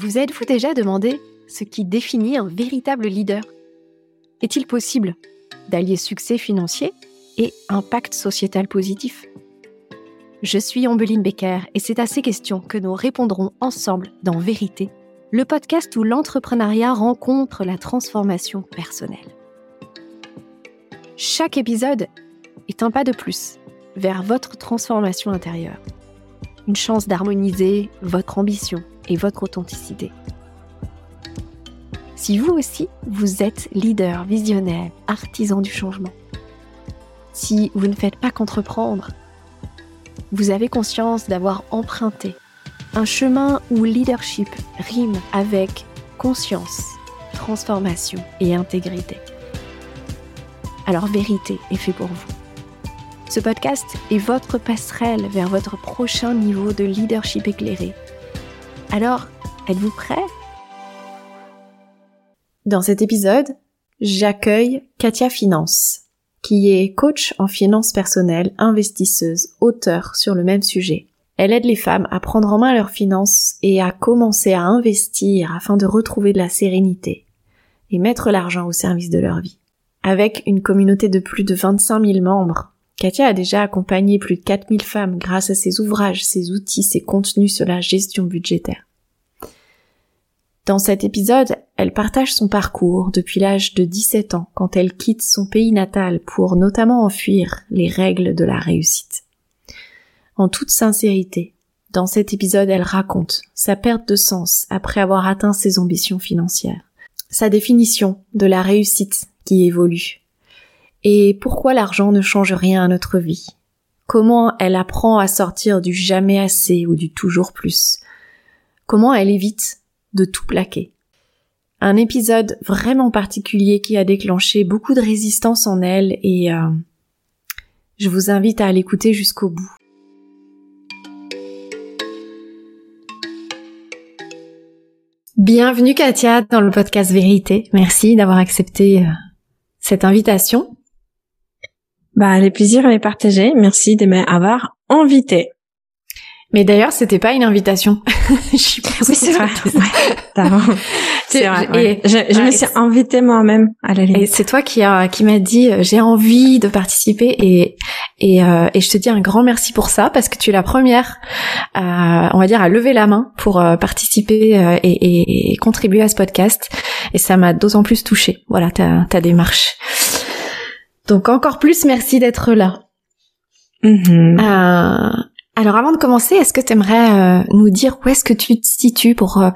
Vous êtes-vous déjà demandé ce qui définit un véritable leader? Est-il possible d'allier succès financier et impact sociétal positif? Je suis Ambeline Becker et c'est à ces questions que nous répondrons ensemble dans Vérité, le podcast où l'entrepreneuriat rencontre la transformation personnelle. Chaque épisode est un pas de plus vers votre transformation intérieure. Une chance d'harmoniser votre ambition et votre authenticité. Si vous aussi, vous êtes leader, visionnaire, artisan du changement, si vous ne faites pas qu'entreprendre, vous avez conscience d'avoir emprunté un chemin où leadership rime avec conscience, transformation et intégrité. Alors vérité est fait pour vous. Ce podcast est votre passerelle vers votre prochain niveau de leadership éclairé alors, êtes-vous prêt Dans cet épisode, j'accueille Katia Finance, qui est coach en finance personnelle, investisseuse, auteur sur le même sujet. Elle aide les femmes à prendre en main leurs finances et à commencer à investir afin de retrouver de la sérénité et mettre l'argent au service de leur vie. Avec une communauté de plus de 25 000 membres, Katia a déjà accompagné plus de 4000 femmes grâce à ses ouvrages, ses outils, ses contenus sur la gestion budgétaire. Dans cet épisode, elle partage son parcours depuis l'âge de 17 ans quand elle quitte son pays natal pour notamment enfuir les règles de la réussite. En toute sincérité, dans cet épisode, elle raconte sa perte de sens après avoir atteint ses ambitions financières, sa définition de la réussite qui évolue, et pourquoi l'argent ne change rien à notre vie? Comment elle apprend à sortir du jamais assez ou du toujours plus? Comment elle évite de tout plaquer? Un épisode vraiment particulier qui a déclenché beaucoup de résistance en elle et euh, je vous invite à l'écouter jusqu'au bout. Bienvenue Katia dans le podcast Vérité. Merci d'avoir accepté euh, cette invitation. Bah, les plaisirs les partager. Merci de m'avoir invité. Mais d'ailleurs, c'était pas une invitation. je oui, c'est vrai. c'est vrai. Et, je, me suis invitée moi-même à la Et c'est toi qui a qui m'a dit euh, j'ai envie de participer et et euh, et je te dis un grand merci pour ça parce que tu es la première, à, on va dire, à lever la main pour euh, participer et, et, contribuer à ce podcast. Et ça m'a d'autant plus touchée. Voilà ta ta démarche. Donc encore plus merci d'être là. Mm-hmm. Euh, alors avant de commencer, est-ce que tu aimerais euh, nous dire où est-ce que tu te situes pour euh,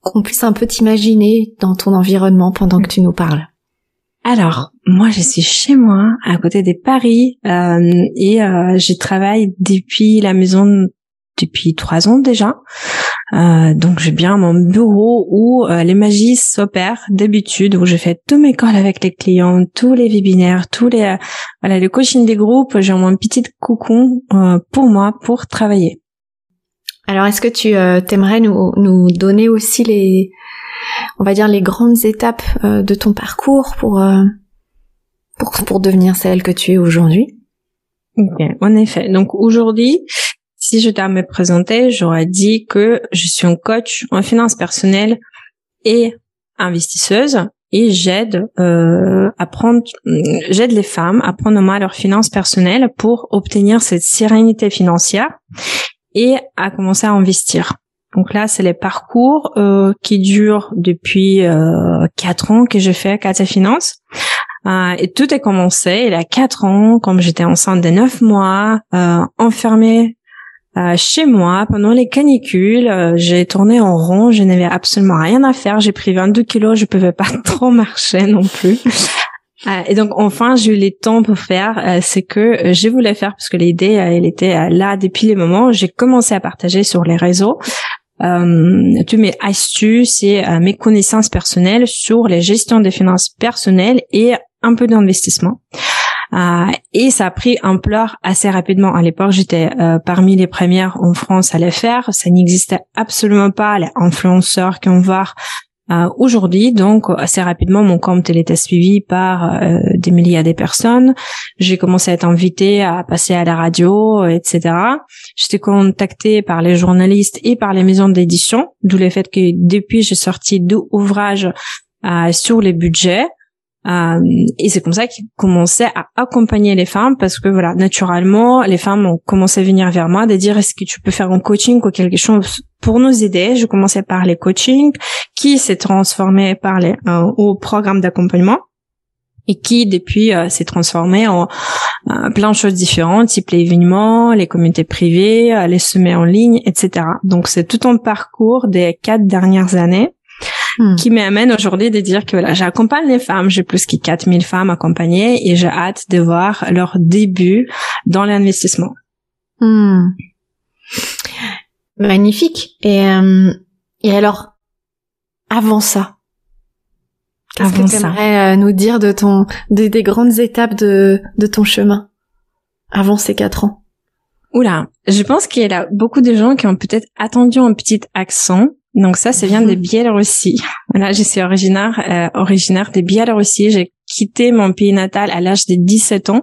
qu'on puisse un peu t'imaginer dans ton environnement pendant que tu nous parles? Alors, moi, je suis chez moi, à côté des Paris, et je travaille depuis la maison depuis trois ans déjà. Euh, donc j'ai bien mon bureau où euh, les magies s'opèrent d'habitude, où je fais tous mes calls avec les clients, tous les webinaires, tous les euh, voilà le coaching des groupes. J'ai mon petit cocon pour moi pour travailler. Alors est-ce que tu t'aimerais nous nous donner aussi les on va dire les grandes étapes de ton parcours pour pour pour devenir celle que tu es aujourd'hui? En effet. Donc aujourd'hui, si je dois me présenter, j'aurais dit que je suis un coach en finance personnelle et investisseuse et j'aide euh, à prendre j'aide les femmes à prendre en main leurs finances personnelles pour obtenir cette sérénité financière et à commencer à investir. Donc là, c'est les parcours euh, qui durent depuis euh, quatre ans que je fais Casa Finance. Euh, et tout a commencé il y a quatre ans, comme j'étais enceinte de neuf mois, euh, enfermée euh, chez moi pendant les canicules. Euh, j'ai tourné en rond, je n'avais absolument rien à faire. J'ai pris 22 kilos, je pouvais pas trop marcher non plus. Euh, et donc enfin j'ai eu les temps pour faire c'est que je voulais faire parce que l'idée elle était là depuis les moments j'ai commencé à partager sur les réseaux euh, toutes mes astuces et mes connaissances personnelles sur la gestion des finances personnelles et un peu d'investissement. Euh, et ça a pris ampleur assez rapidement. À l'époque, j'étais euh, parmi les premières en France à le faire. Ça n'existait absolument pas les influenceurs qui vont voir Euh, Aujourd'hui, donc assez rapidement, mon compte il était suivi par des milliers de personnes. J'ai commencé à être invitée à passer à la radio, etc. J'étais contactée par les journalistes et par les maisons d'édition, d'où le fait que depuis j'ai sorti deux ouvrages sur les budgets. Euh, et c'est comme ça qu'il commençait à accompagner les femmes parce que voilà, naturellement, les femmes ont commencé à venir vers moi de dire est-ce que tu peux faire un coaching ou quelque chose pour nous aider? Je commençais par les coachings qui s'est transformé par les euh, au programme d'accompagnement et qui depuis euh, s'est transformé en euh, plein de choses différentes, type les événements, les communautés privées, les sommets en ligne, etc. Donc c'est tout un parcours des quatre dernières années Hmm. qui m'amène aujourd'hui de dire que voilà, j'accompagne les femmes, j'ai plus que 4000 femmes accompagnées et j'ai hâte de voir leur début dans l'investissement. Hmm. Magnifique. Et, euh, et alors, avant ça, qu'est-ce que tu aimerais euh, nous dire de ton, des, des grandes étapes de, de ton chemin avant ces quatre ans? Oula, je pense qu'il y a beaucoup de gens qui ont peut-être attendu un petit accent donc ça, ça vient de mhm. Biélorussie. Voilà, je suis originaire, euh, originaire de Biélorussie. J'ai quitté mon pays natal à l'âge de 17 ans.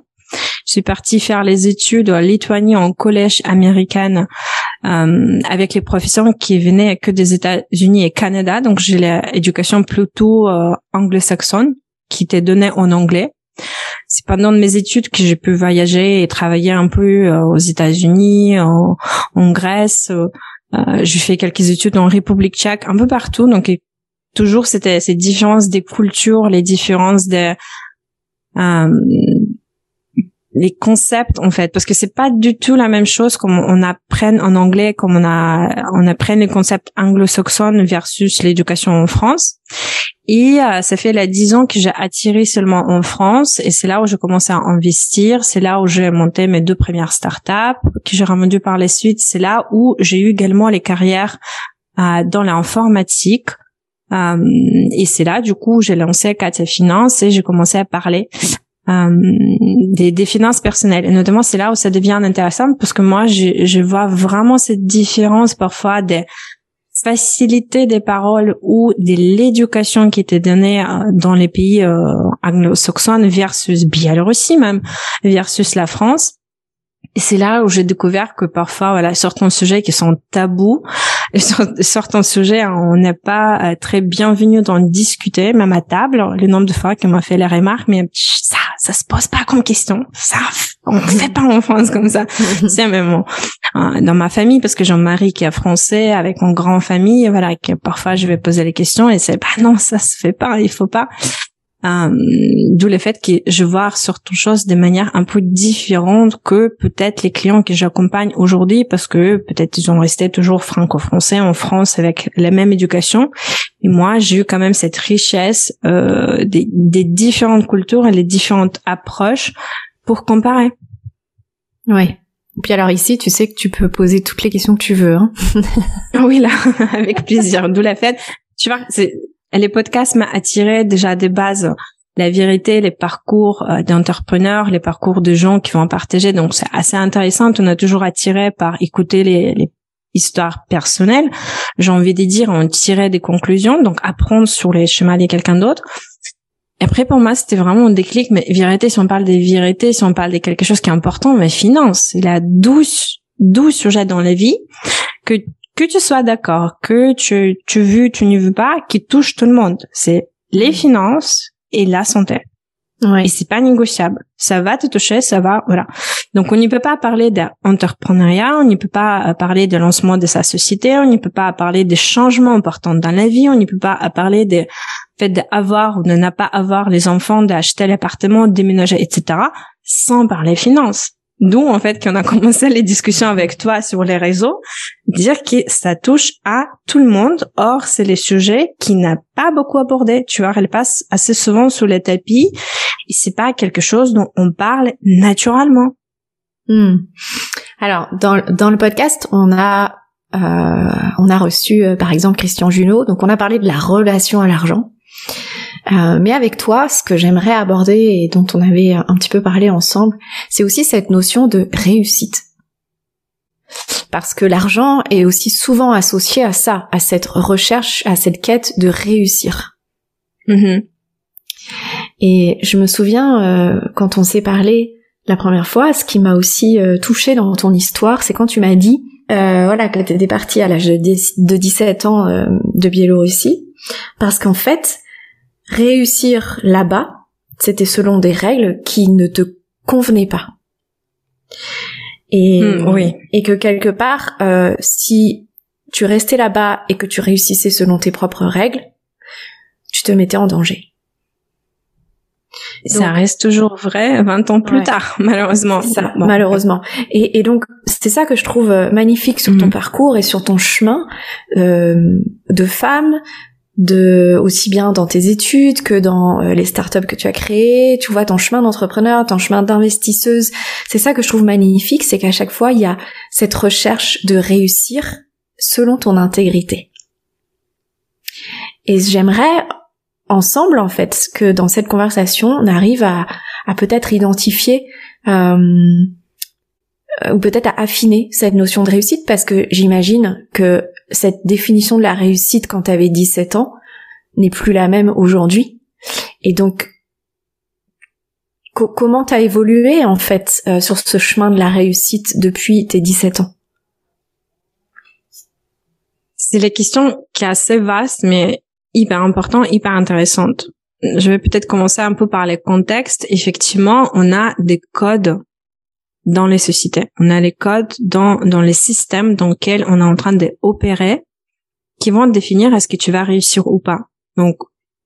Je suis partie faire les études en Lituanie en collège américaine euh, avec les professeurs qui venaient que des États-Unis et Canada. Donc j'ai l'éducation plutôt euh, anglo-saxonne qui était donnée en anglais. C'est pendant mes études que j'ai pu voyager et travailler un peu euh, aux États-Unis, en, en Grèce, euh, j'ai fait quelques études en République tchèque, un peu partout. Donc toujours c'était ces différences des cultures, les différences des euh, les concepts en fait parce que c'est pas du tout la même chose comme on apprenne en anglais comme on a on apprenne les concepts anglo-saxons versus l'éducation en France et euh, ça fait là dix ans que j'ai attiré seulement en France et c'est là où j'ai commencé à investir. C'est là où j'ai monté mes deux premières startups que j'ai revendues par la suite. C'est là où j'ai eu également les carrières euh, dans l'informatique. Euh, et c'est là, du coup, j'ai lancé Katia Finance et j'ai commencé à parler des, des, finances personnelles. Et notamment, c'est là où ça devient intéressant parce que moi, je, je vois vraiment cette différence parfois des facilité des paroles ou de l'éducation qui était donnée euh, dans les pays euh, anglo-saxons versus Biélorussie même, versus la France. Et c'est là où j'ai découvert que parfois, voilà, certains sujets qui sont tabous, certains sujets, on n'est pas euh, très bienvenus d'en discuter, même à table. Le nombre de fois qu'on m'a fait les remarques, mais ça, ça se pose pas comme question. Ça, on fait pas en France comme ça. c'est même euh, dans ma famille, parce que j'ai un mari qui est français, avec une grande famille, voilà, que parfois je vais poser les questions et c'est, bah non, ça se fait pas, il faut pas. Euh, D'où le fait que je vois certaines choses de manière un peu différente que peut-être les clients que j'accompagne aujourd'hui parce que peut-être ils ont resté toujours franco-français en France avec la même éducation. Et moi, j'ai eu quand même cette richesse euh, des, des différentes cultures et les différentes approches pour comparer. Oui. Puis alors ici, tu sais que tu peux poser toutes les questions que tu veux. Hein oui, là, avec plaisir. D'où la fête. Tu vois, c'est les podcasts m'ont attiré déjà des bases la vérité, les parcours euh, d'entrepreneurs, les parcours de gens qui vont partager. Donc c'est assez intéressant. On a toujours attiré par écouter les, les histoires personnelles. J'ai envie de dire, on tirait des conclusions, donc apprendre sur les chemins de quelqu'un d'autre. Après, pour moi, c'était vraiment un déclic. Mais vérité, si on parle des vérités, si on parle de quelque chose qui est important, mais finance, il y a 12, 12 sujets dans la vie que que tu sois d'accord, que tu, tu veux, tu ne veux pas, qui touche tout le monde. C'est les mm. finances et la santé. Ouais. Et c'est pas négociable. Ça va te toucher, ça va, voilà. Donc on ne peut pas parler d'entrepreneuriat, on ne peut pas parler de lancement de sa société, on ne peut pas parler des changements importants dans la vie, on ne peut pas parler des fait d'avoir ou de ne pas avoir les enfants, d'acheter l'appartement, de déménager, etc. sans parler finances. D'où en fait qu'on a commencé les discussions avec toi sur les réseaux, dire que ça touche à tout le monde. Or, c'est les sujets qui n'a pas beaucoup abordé. Tu vois, elle passe assez souvent sous les tapis et c'est pas quelque chose dont on parle naturellement. Hmm. Alors, dans, dans le podcast, on a euh, on a reçu euh, par exemple Christian Junot, donc on a parlé de la relation à l'argent. Euh, mais avec toi, ce que j'aimerais aborder et dont on avait un petit peu parlé ensemble, c'est aussi cette notion de réussite. Parce que l'argent est aussi souvent associé à ça, à cette recherche, à cette quête de réussir. Mm-hmm. Et je me souviens, euh, quand on s'est parlé la première fois, ce qui m'a aussi euh, touché dans ton histoire, c'est quand tu m'as dit, euh, voilà, que t'étais partie à l'âge de, de 17 ans euh, de Biélorussie, parce qu'en fait, réussir là-bas, c'était selon des règles qui ne te convenaient pas. Et, Hmm, oui. et que quelque part, euh, si tu restais là-bas et que tu réussissais selon tes propres règles, tu te mettais en danger. ça reste toujours vrai 20 ans plus Ouais. tard, malheureusement. Ça, Bon. malheureusement. Et, et donc, c'est ça que je trouve euh, magnifique sur ton Mhm. parcours et sur ton chemin euh, de femme, de aussi bien dans tes études que dans euh, les startups que tu as créées. Tu vois ton chemin d'entrepreneur, ton chemin d'investisseuse. C'est ça que je trouve magnifique, c'est qu'à chaque fois il y a cette recherche de réussir selon ton intégrité. Et j'aimerais ensemble en fait que dans cette conversation on arrive à, à peut-être identifier euh, ou peut-être à affiner cette notion de réussite parce que j'imagine que cette définition de la réussite quand tu avais 17 ans n'est plus la même aujourd'hui. Et donc co- comment t'as évolué en fait euh, sur ce chemin de la réussite depuis tes 17 ans? C'est la question qui est assez vaste, mais hyper importante, hyper intéressante. Je vais peut-être commencer un peu par les contextes. Effectivement, on a des codes dans les sociétés. On a les codes dans, dans les systèmes dans lesquels on est en train d'opérer qui vont définir est-ce que tu vas réussir ou pas. Donc,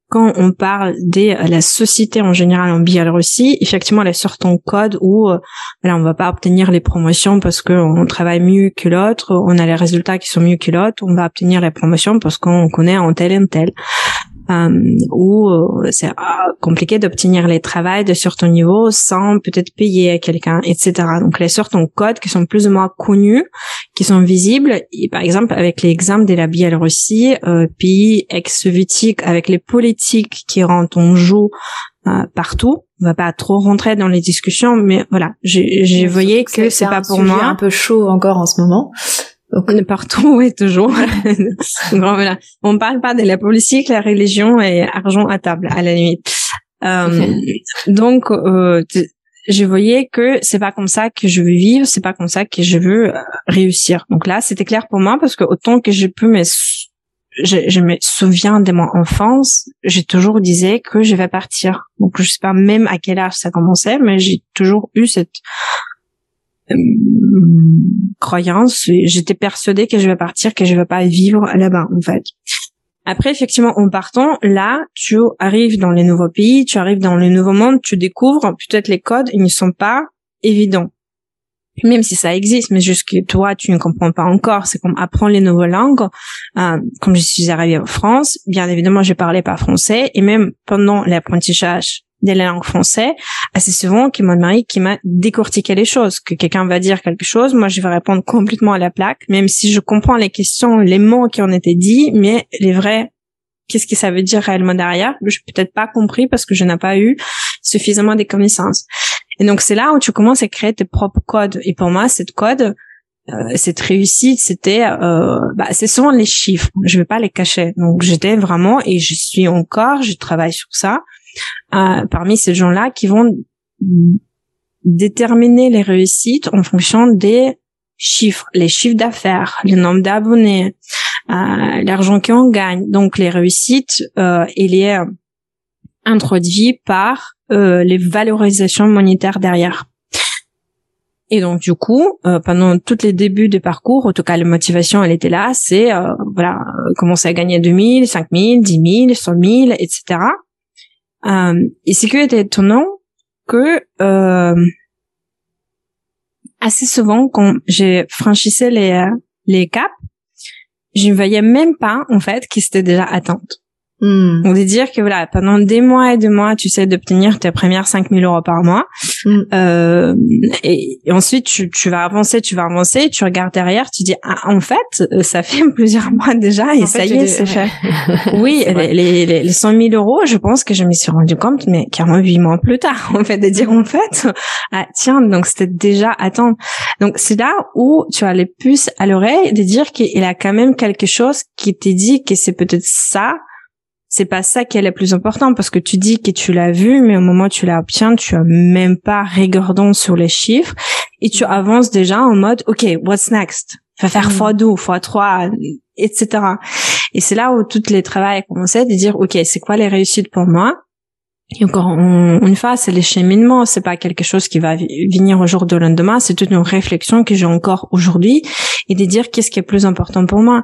quand on parle de la société en général en Biélorussie, effectivement, elle a certains codes où euh, voilà, on va pas obtenir les promotions parce qu'on travaille mieux que l'autre, on a les résultats qui sont mieux que l'autre, on va obtenir les promotions parce qu'on connaît un tel et un tel. Euh, ou euh, c'est ah, compliqué d'obtenir les travails de certains niveaux sans peut-être payer à quelqu'un, etc. Donc les sortes de codes qui sont plus ou moins connus, qui sont visibles. Et par exemple, avec l'exemple de la Biélorussie, euh, pays ex-soviétique, avec les politiques qui rentrent en jeu euh, partout. On va pas trop rentrer dans les discussions, mais voilà, j'ai voyé que c'est pas pour un moi. un peu chaud encore en ce moment. On est partout, oui, toujours. Donc, voilà. On parle pas de la politique, la religion et argent à table, à la limite. Euh, donc, euh, je voyais que c'est pas comme ça que je veux vivre, c'est pas comme ça que je veux euh, réussir. Donc là, c'était clair pour moi parce que autant que je peux me, je, je me souviens de mon enfance, j'ai toujours disais que je vais partir. Donc je sais pas même à quel âge ça commençait, mais j'ai toujours eu cette croyance. J'étais persuadée que je vais partir, que je vais pas vivre là-bas, en fait. Après, effectivement, en partant, là, tu arrives dans les nouveaux pays, tu arrives dans le nouveau monde, tu découvres peut-être les codes, ils ne sont pas évidents. Même si ça existe, mais juste que toi, tu ne comprends pas encore. C'est comme apprendre les nouvelles langues. Euh, comme je suis arrivée en France, bien évidemment, je parlais pas français. Et même pendant l'apprentissage de la langue française, assez souvent, qui m'a mari qui m'a décortiqué les choses. Que quelqu'un va dire quelque chose, moi, je vais répondre complètement à la plaque, même si je comprends les questions, les mots qui ont été dits, mais les vrais, qu'est-ce que ça veut dire réellement derrière, je n'ai peut-être pas compris parce que je n'ai pas eu suffisamment de connaissances. Et donc, c'est là où tu commences à créer tes propres codes. Et pour moi, cette code, euh, cette réussite, c'était, euh, bah, c'est souvent les chiffres. Je vais pas les cacher. Donc, j'étais vraiment, et je suis encore, je travaille sur ça, euh, parmi ces gens-là qui vont déterminer les réussites en fonction des chiffres, les chiffres d'affaires, le nombre d'abonnés, euh, l'argent qu'on gagne. Donc les réussites, euh, il est introduit par euh, les valorisations monétaires derrière. Et donc du coup, euh, pendant tous les débuts de parcours, en tout cas la motivation, elle était là, c'est euh, voilà, euh, commencer à gagner 2000, 5000, 10 000, 100 000, etc. Euh, et ce qui était étonnant, que euh, assez souvent quand j'ai franchissé les euh, les caps, je ne voyais même pas en fait qui c'était déjà atteinte. Mm. On veut dire que voilà, pendant des mois et des mois, tu sais d'obtenir tes premières 5000 euros par mois. Mm. Euh, et, ensuite, tu, tu, vas avancer, tu vas avancer, tu regardes derrière, tu dis, ah, en fait, euh, ça fait plusieurs mois déjà et ça y est, c'est fait. oui, les, les, les 100 000 euros, je pense que je me suis rendu compte, mais carrément huit mois plus tard, en fait, de dire, en fait, ah, tiens, donc c'était déjà, attends. Donc, c'est là où tu as les puces à l'oreille de dire qu'il a quand même quelque chose qui t'est dit que c'est peut-être ça c'est pas ça qui est le plus important parce que tu dis que tu l'as vu, mais au moment où tu l'obtiens, tu as même pas regardant sur les chiffres et tu avances déjà en mode, OK, what's next? Va faire x2, x3, etc. Et c'est là où toutes les travails commençaient de dire, OK, c'est quoi les réussites pour moi? Et encore une fois, c'est les cheminements, c'est pas quelque chose qui va venir au jour de lendemain, c'est toute une réflexion que j'ai encore aujourd'hui et de dire qu'est-ce qui est plus important pour moi.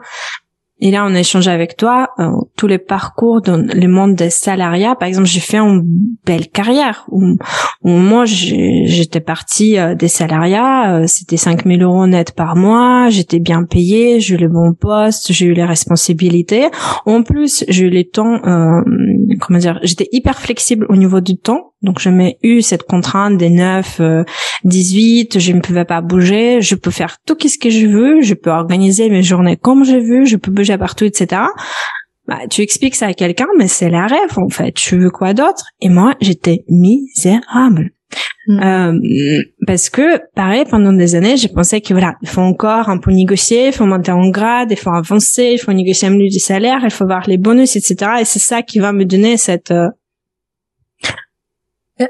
Et là, on a échangé avec toi euh, tous les parcours dans le monde des salariats. Par exemple, j'ai fait une belle carrière où, moi, j'étais partie euh, des salariats. Euh, c'était 5000 euros net par mois. J'étais bien payée. J'ai eu le bon poste. J'ai eu les responsabilités. En plus, j'ai eu les temps, euh, comment dire, j'étais hyper flexible au niveau du temps. Donc, je n'ai eu cette contrainte des 9, 18. Je ne pouvais pas bouger. Je peux faire tout ce que je veux. Je peux organiser mes journées comme je veux. Je peux partout, etc. Bah, tu expliques ça à quelqu'un, mais c'est la rêve, en fait. Tu veux quoi d'autre? Et moi, j'étais misérable. Mm. Euh, parce que, pareil, pendant des années, j'ai pensé que voilà, il faut encore un peu négocier, il faut monter en grade, il faut avancer, il faut négocier un mieux du salaire, il faut voir les bonus, etc. Et c'est ça qui va me donner cette, euh,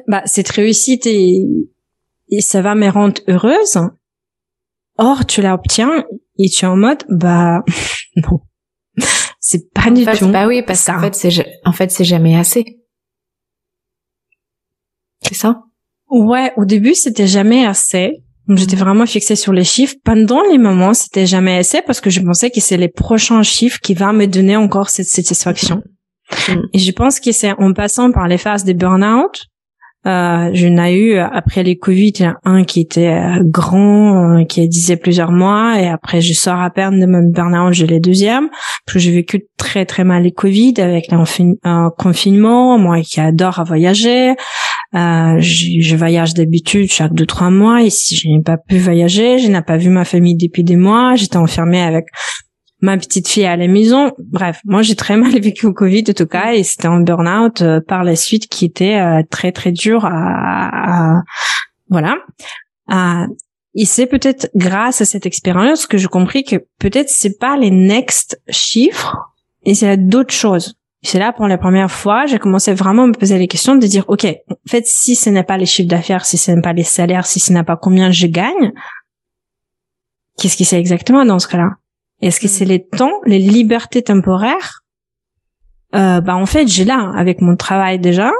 bah, cette réussite et, et ça va me rendre heureuse. Or, tu l'obtiens et tu es en mode, bah, non. C'est pas du tout. Bah oui, parce qu'en fait, c'est, en fait, c'est jamais assez. C'est ça? Ouais, au début, c'était jamais assez. J'étais mhm. vraiment fixée sur les chiffres. Pendant les moments, c'était jamais assez parce que je pensais que c'est les prochains chiffres qui vont me donner encore cette satisfaction. Mhm. Et je pense que c'est en passant par les phases des burn-out euh, je n'ai eu après les Covid un qui était euh, grand, euh, qui disait plusieurs mois, et après je sors à peine de mon burn-out, j'ai les deuxièmes. J'ai vécu très très mal les Covid avec un confinement, moi qui adore voyager. Euh, je, je, voyage d'habitude chaque deux trois mois et si je n'ai pas pu voyager, je n'ai pas vu ma famille depuis des mois, j'étais enfermée avec ma petite fille à la maison. Bref, moi j'ai très mal vécu au Covid en tout cas et c'était un burn-out euh, par la suite qui était euh, très très dur à, voilà. et c'est peut-être grâce à cette expérience que j'ai compris que peut-être c'est pas les next chiffres et c'est d'autres choses. C'est là pour la première fois, j'ai commencé vraiment à me poser les questions de dire, OK, en fait, si ce n'est pas les chiffres d'affaires, si ce n'est pas les salaires, si ce n'est pas combien je gagne, qu'est-ce qui c'est exactement dans ce cas-là? Est-ce que c'est les temps, les libertés temporaires? Euh, Bah en fait, j'ai là avec mon travail déjà.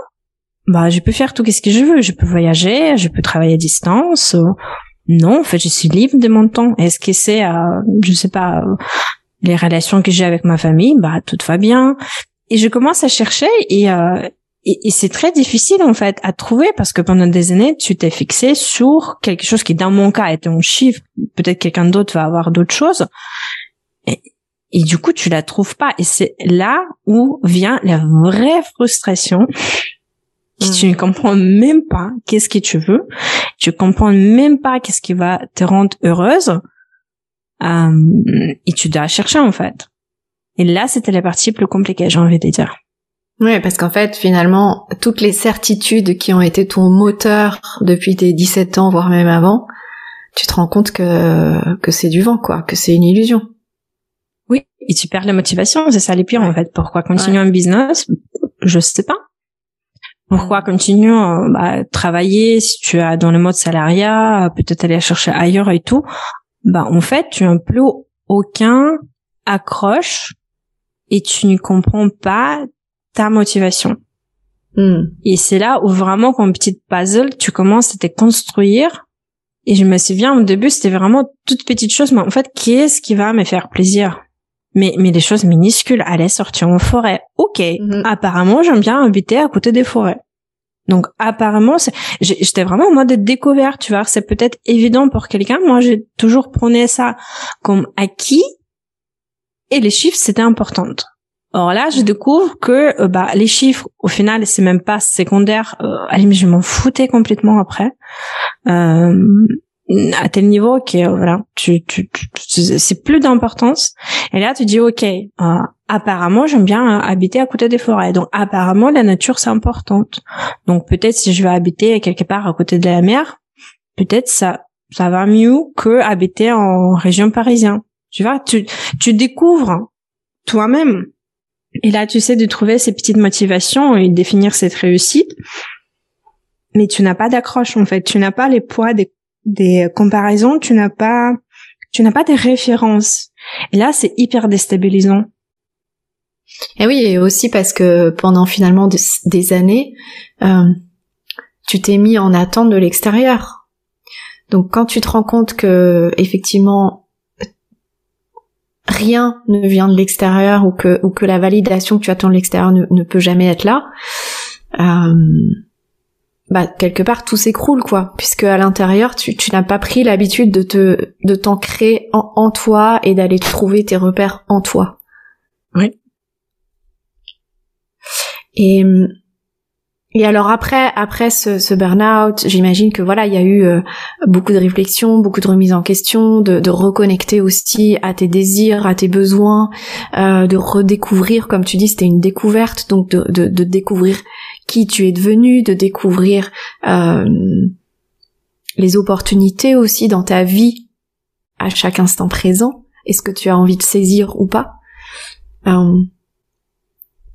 Bah je peux faire tout ce que je veux. Je peux voyager, je peux travailler à distance. Non, en fait, je suis libre de mon temps. Est-ce que c'est, euh, je sais pas, euh, les relations que j'ai avec ma famille? Bah tout va bien. Et je commence à chercher et euh, et, c'est très difficile en fait à trouver parce que pendant des années tu t'es fixé sur quelque chose qui dans mon cas était un chiffre peut-être quelqu'un d'autre va avoir d'autres choses et, du coup, tu la trouves pas. Et c'est là où vient la vraie frustration. Que tu ne hmm. comprends même pas qu'est-ce que tu veux. Tu comprends même pas qu'est-ce qui va te rendre heureuse. Euh, et tu dois chercher, en fait. Et là, c'était la partie plus compliquée, j'ai envie de dire. Oui, parce qu'en fait, finalement, toutes les certitudes qui ont été ton moteur depuis tes 17 ans, voire même avant, tu te rends compte que, que c'est du vent, quoi, que c'est une illusion. Et tu perds la motivation, c'est ça les pires en fait. Pourquoi continuer un business? Je sais pas. Pourquoi continuer à bah, travailler si tu es dans le mode salariat, peut-être aller chercher ailleurs et tout? Bah en fait, tu n'as plus aucun accroche et tu ne comprends pas ta motivation. Hmm. Et c'est là où vraiment, comme petite puzzle, tu commences à te construire. Et je me souviens, au début, c'était vraiment toute petite chose, mais en fait, qu'est-ce qui va me faire plaisir? Mais mais des choses minuscules aller sortir en forêt. Ok mhm. apparemment j'aime bien habiter à côté des forêts. Donc apparemment j'étais vraiment en mode découverte tu vois. C'est peut-être évident pour quelqu'un. Moi j'ai toujours prôné ça comme acquis. Et les chiffres c'était important. Or là, je découvre que euh, bah, les chiffres, au final, c'est même pas secondaire. Euh, allez, mais je m'en foutais complètement après. Euh, à tel niveau que euh, voilà, tu, tu, c'est plus d'importance. Et là, tu dis ok, euh, apparemment, j'aime bien habiter à côté des forêts. Donc apparemment, la nature c'est importante. Donc peut-être si je vais habiter quelque part à côté de la mer, peut-être ça ça va mieux que habiter en région parisienne. Tu vois, tu tu découvres toi-même. Et là, tu sais de trouver ces petites motivations et définir cette réussite. Mais tu n'as pas d'accroche en fait. Tu n'as pas les poids des des comparaisons, tu n'as pas, tu n'as pas des références. Et là, c'est hyper déstabilisant. Et oui, et aussi parce que pendant finalement des, années, euh, tu t'es mis en attente de l'extérieur. Donc quand tu te rends compte que effectivement rien ne vient de l'extérieur ou que ou que la validation que tu attends de l'extérieur ne, ne, peut jamais être là, euh, bah quelque part tout s'écroule quoi. Puisque à l'intérieur tu, tu n'as pas pris l'habitude de te de t'ancrer en, en toi et d'aller trouver tes repères en toi. Oui. Et et alors après après ce, ce burn-out j'imagine que voilà il y a eu euh, beaucoup de réflexions beaucoup de remises en question de, de reconnecter aussi à tes désirs à tes besoins euh, de redécouvrir comme tu dis c'était une découverte donc de, de, de découvrir qui tu es devenu, de découvrir euh, les opportunités aussi dans ta vie à chaque instant présent. Est-ce que tu as envie de saisir ou pas? Euh,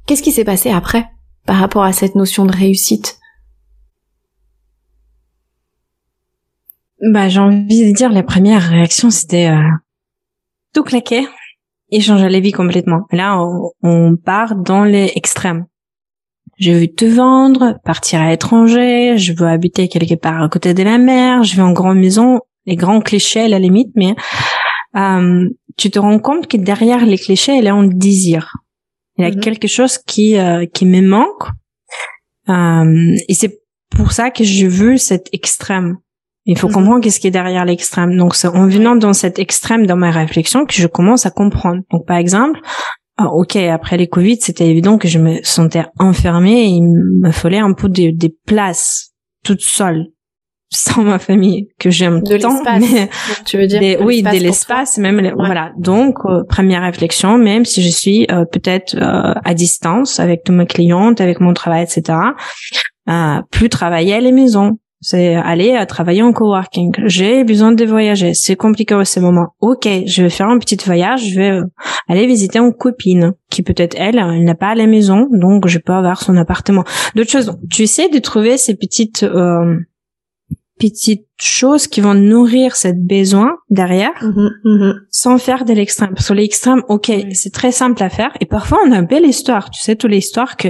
Qu'est-ce qui s'est passé après par rapport à cette notion de réussite? Bah, j'ai envie de dire, la première réaction, c'était euh, tout claquer et changer la vie complètement. Là, on, on part dans les extrêmes je veux te vendre, partir à l'étranger, je veux habiter quelque part à côté de la mer, je veux en grande maison, les grands clichés à la limite, mais euh, tu te rends compte que derrière les clichés, il y a un désir. Il y a mhm. quelque chose qui euh, qui me manque, euh, et c'est pour ça que je veux cet extrême. Il faut mhm. comprendre qu'est-ce qui est derrière l'extrême. Donc, c'est en venant dans cet extrême dans ma réflexion que je commence à comprendre. Donc, par exemple, ah, ok, après les Covid, c'était évident que je me sentais enfermée et il me fallait un peu des, des places toute seule sans ma famille que j'aime tant mais tu veux dire oui de l'espace même voilà. Donc euh, première réflexion même si je suis euh, peut-être euh, à distance avec tous mes clientes avec mon travail etc plus travailler à la maison c'est aller à travailler en coworking. J'ai besoin de voyager. C'est compliqué à ce moment. Ok, je vais faire un petit voyage. Je vais euh, aller visiter une copine qui peut-être elle, elle n'a pas à la maison, donc je peux avoir son appartement. D'autres choses. Tu essaies de trouver ces petites euh, petites choses qui vont nourrir cette besoin derrière mhm, mhm. sans faire de l'extrême. Parce que l'extrême ok c'est très simple à faire. Et parfois on a une belle histoire. Tu sais toute l'histoire que